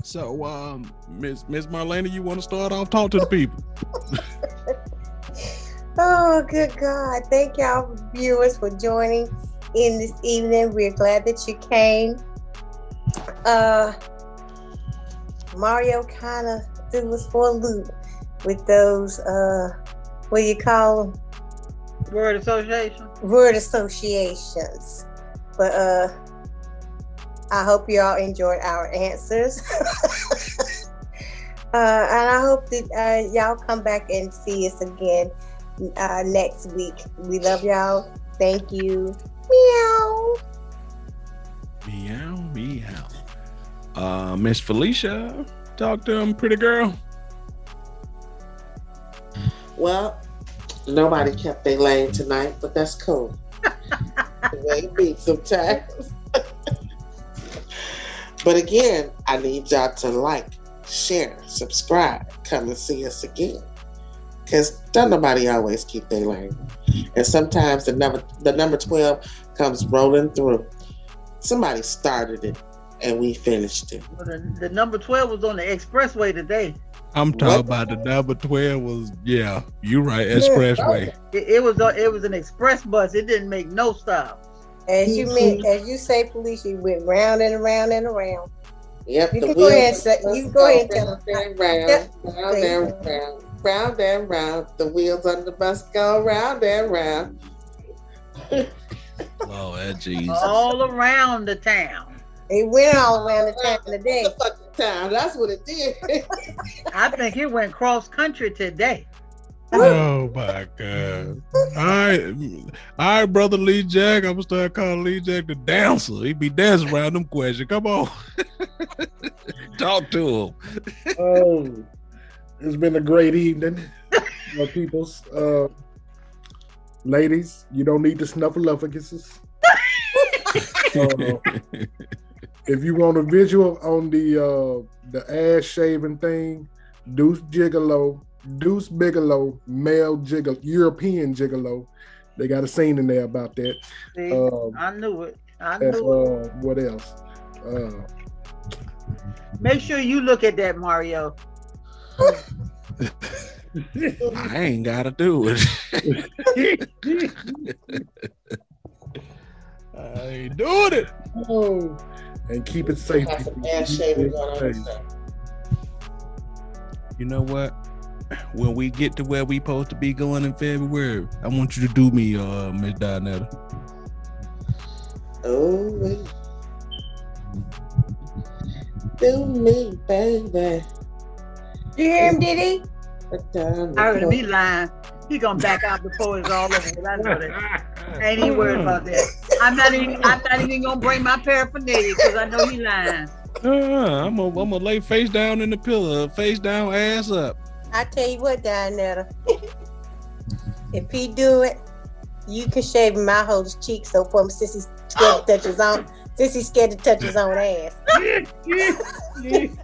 So, um, Miss Miss Marlena, you want to start off? Talk to the people. Oh, good God. Thank y'all, viewers, for joining in this evening. We're glad that you came. Uh, Mario kind of threw us for a loop with those, uh, what do you call them? Word association. Word associations. But uh, I hope you all enjoyed our answers. uh, and I hope that uh, y'all come back and see us again uh, next week. We love y'all. Thank you. Meow. Meow, meow. Uh, Miss Felicia, talk to him, pretty girl. Well, nobody kept their lane tonight, but that's cool. the way it be sometimes. but again, I need y'all to like, share, subscribe, come and see us again. Cause don't nobody always keep their lane. And sometimes the number the number 12 comes rolling through. Somebody started it and we finished it. Well, the, the number 12 was on the expressway today. I'm talking What? about the number 12 was, yeah, you right, expressway. It, it was a, it was an express bus. It didn't make no stops. As you mm-hmm. mean, as you say, police, you went round and around and around. Yep, You can go ahead and wheels say- you go ahead and tell round them. and round, round and round, round and round. The wheels on the bus go round and round. Oh, that Jesus. All around the town. It went all around the town today. The fucking town. That's what it did. I think it went cross country today. Oh my God. All right. All right, brother Lee Jack. I'm gonna start calling Lee Jack the dancer. He be dancing around them questions. Come on. Talk to him. Oh, it's been a great evening, my peoples. Uh, ladies, you don't need to snuffleupaguses. uh, if you want a visual on the uh, the ass shaving thing, Deuce Gigolo, Deuce Bigalow, male gigolo, European gigolo. They got a scene in there about that. See, Um, I knew it. I and, knew it. uh, what else? Uh, Make sure you look at that, Mario. I ain't gotta do it. I ain't doing it. oh, and keep it safe. Got some ass shaving going on. Safe. You know what? When we get to where we supposed to be going in February, I want you to do me, uh, Miss Donetta. Oh, wait. Do me, baby. You hear him, did he? I heard him. He lying. He gonna back out before it's all over. with. I know that. Ain't even worried about that. I'm not even. I'm not even gonna bring my paraphernalia because I know he lying. Uh, I'm gonna I'm gonna lay face down in the pillow, face down, ass up. I tell you what, Dianetta. if he do it, You can shave my whole cheek so for him since he's scared to touch his own since he's scared to touch his own ass.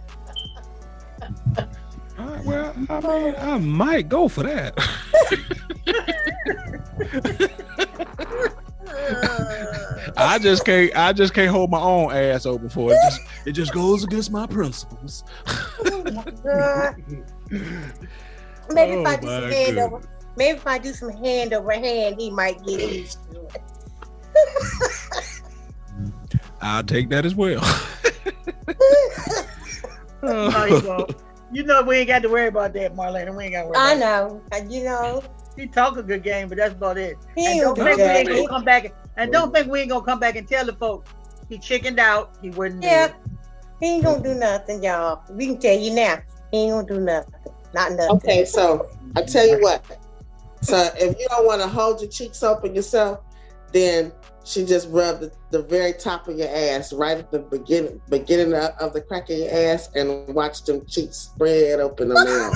All right, well, I mean, I might go for that. I just can't. I just can't hold my own ass open for it. Just, it just goes against my principles. Uh, maybe if I do Oh, some hand goodness. over, maybe if I do some hand over hand, he might get used to it. I'll take that as well. No, you won't. You know we ain't got to worry about that, Marlena. We ain't got to worry. About that. I about know, uh, you know. He talk a good game, but that's about it. He And don't think we ain't gonna come back. And don't think we ain't gonna come back and tell the folks he chickened out. He wouldn't. do Yeah, it. he ain't gonna do nothing, y'all. We can tell you now, he ain't gonna do nothing. Not nothing. Okay, so I tell you what. So if you don't want to hold your cheeks open yourself, then she just rubbed the, the very top of your ass right at the beginning beginning of, of the crack of your ass and watched them cheeks spread open on there.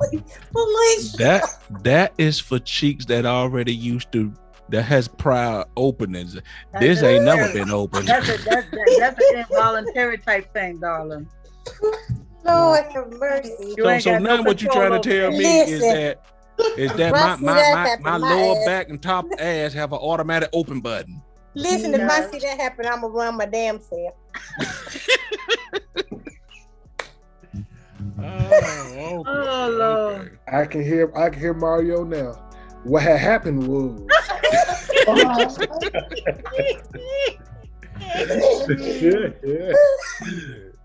Police. that that is for cheeks that already used to that has prior openings. That's This a- ain't never been opened. That's a, that's, that, that's an involuntary type thing, darling. Lord have mercy. You So, ain't so got now what you control trying to tell that. me is that is that my my, that my, my my lower ass. back and top ass have an automatic open button. Listen, if I see that happen, I'm gonna run my damn self. Oh, Oh, Lord. I can hear I can hear Mario now. What had happened was oh,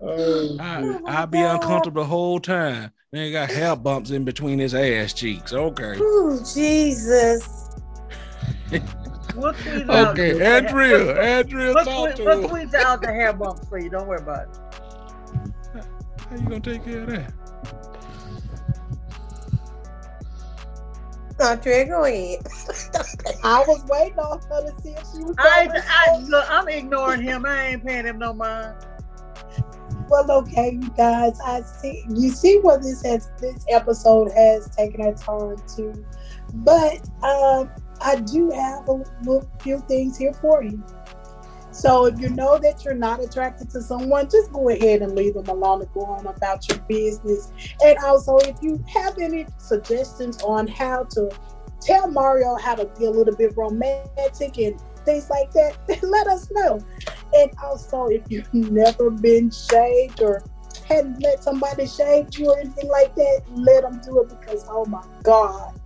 Oh, I, I'll be uncomfortable the whole time. Man, got hair bumps in between his ass cheeks. Okay. Ooh, Jesus. We'll squeeze out. Okay, Andrea, Andrea, We'll, talk squeeze, to we'll him. squeeze out the hair bumps for you. Don't worry about it. How you gonna take care of that? Andrea, go ahead. I was waiting on her to see if she was I, I, look, I'm ignoring him. I ain't paying him no mind. Well, okay, you guys. I see. You see what this has this episode has taken a turn to, but um, I do have a little few things here for you. So if you know that you're not attracted to someone, just go ahead and leave them alone and go on about your business. And also, if you have any suggestions on how to tell Mario how to be a little bit romantic and things like that, then let us know. And also, if you've never been shaved or hadn't let somebody shave you or anything like that, let them do it because oh my God,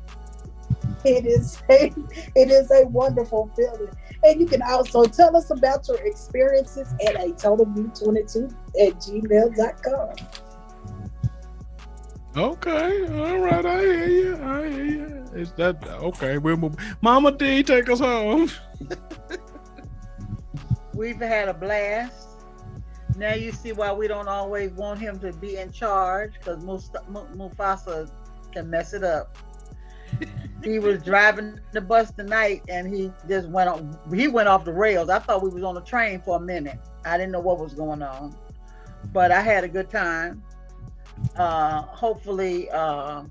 it is a it is a wonderful feeling. And you can also tell us about your experiences at a totalview22 at gmail.com. Okay, all right, I hear you. I hear you. Is that okay? Move. Mama D, take us home. We've had a blast. Now you see why we don't always want him to be in charge because Mufasa can mess it up. he was driving the bus tonight and he just went on. He went off the rails. I thought we was on a train for a minute. I didn't know what was going on, but I had a good time. Uh, hopefully, uh,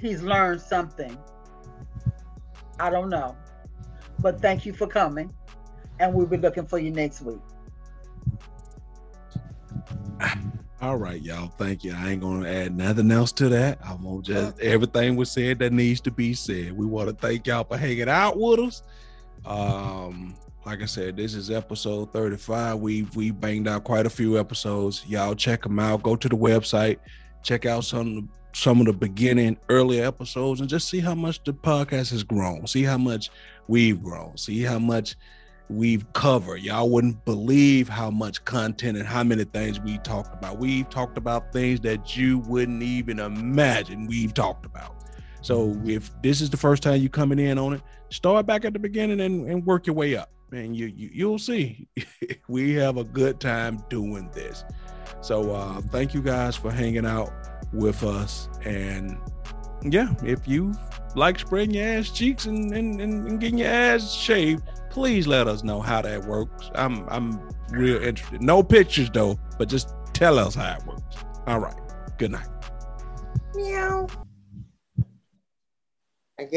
he's learned something. I don't know, but thank you for coming and we'll be looking for you next week. All right, y'all. Thank you. I ain't gonna add nothing else to that. I won't just everything was said that needs to be said. We want to thank y'all for hanging out with us. Um, like I said, this is episode 35. We we banged out quite a few episodes. Y'all check them out. Go to the website, check out some of the, some of the beginning earlier episodes, and just see how much the podcast has grown. See how much we've grown. See how much we've covered. Y'all wouldn't believe how much content and how many things we talked about. We've talked about things that you wouldn't even imagine we've talked about. So if this is the first time you coming in on it, start back at the beginning and, and work your way up. And you, you you'll see we have a good time doing this. So uh thank you guys for hanging out with us. And yeah, if you like spreading your ass cheeks and, and, and, getting your ass shaved, please let us know how that works. I'm I'm real interested. No pictures though, but just tell us how it works. All right. Good night. Meow.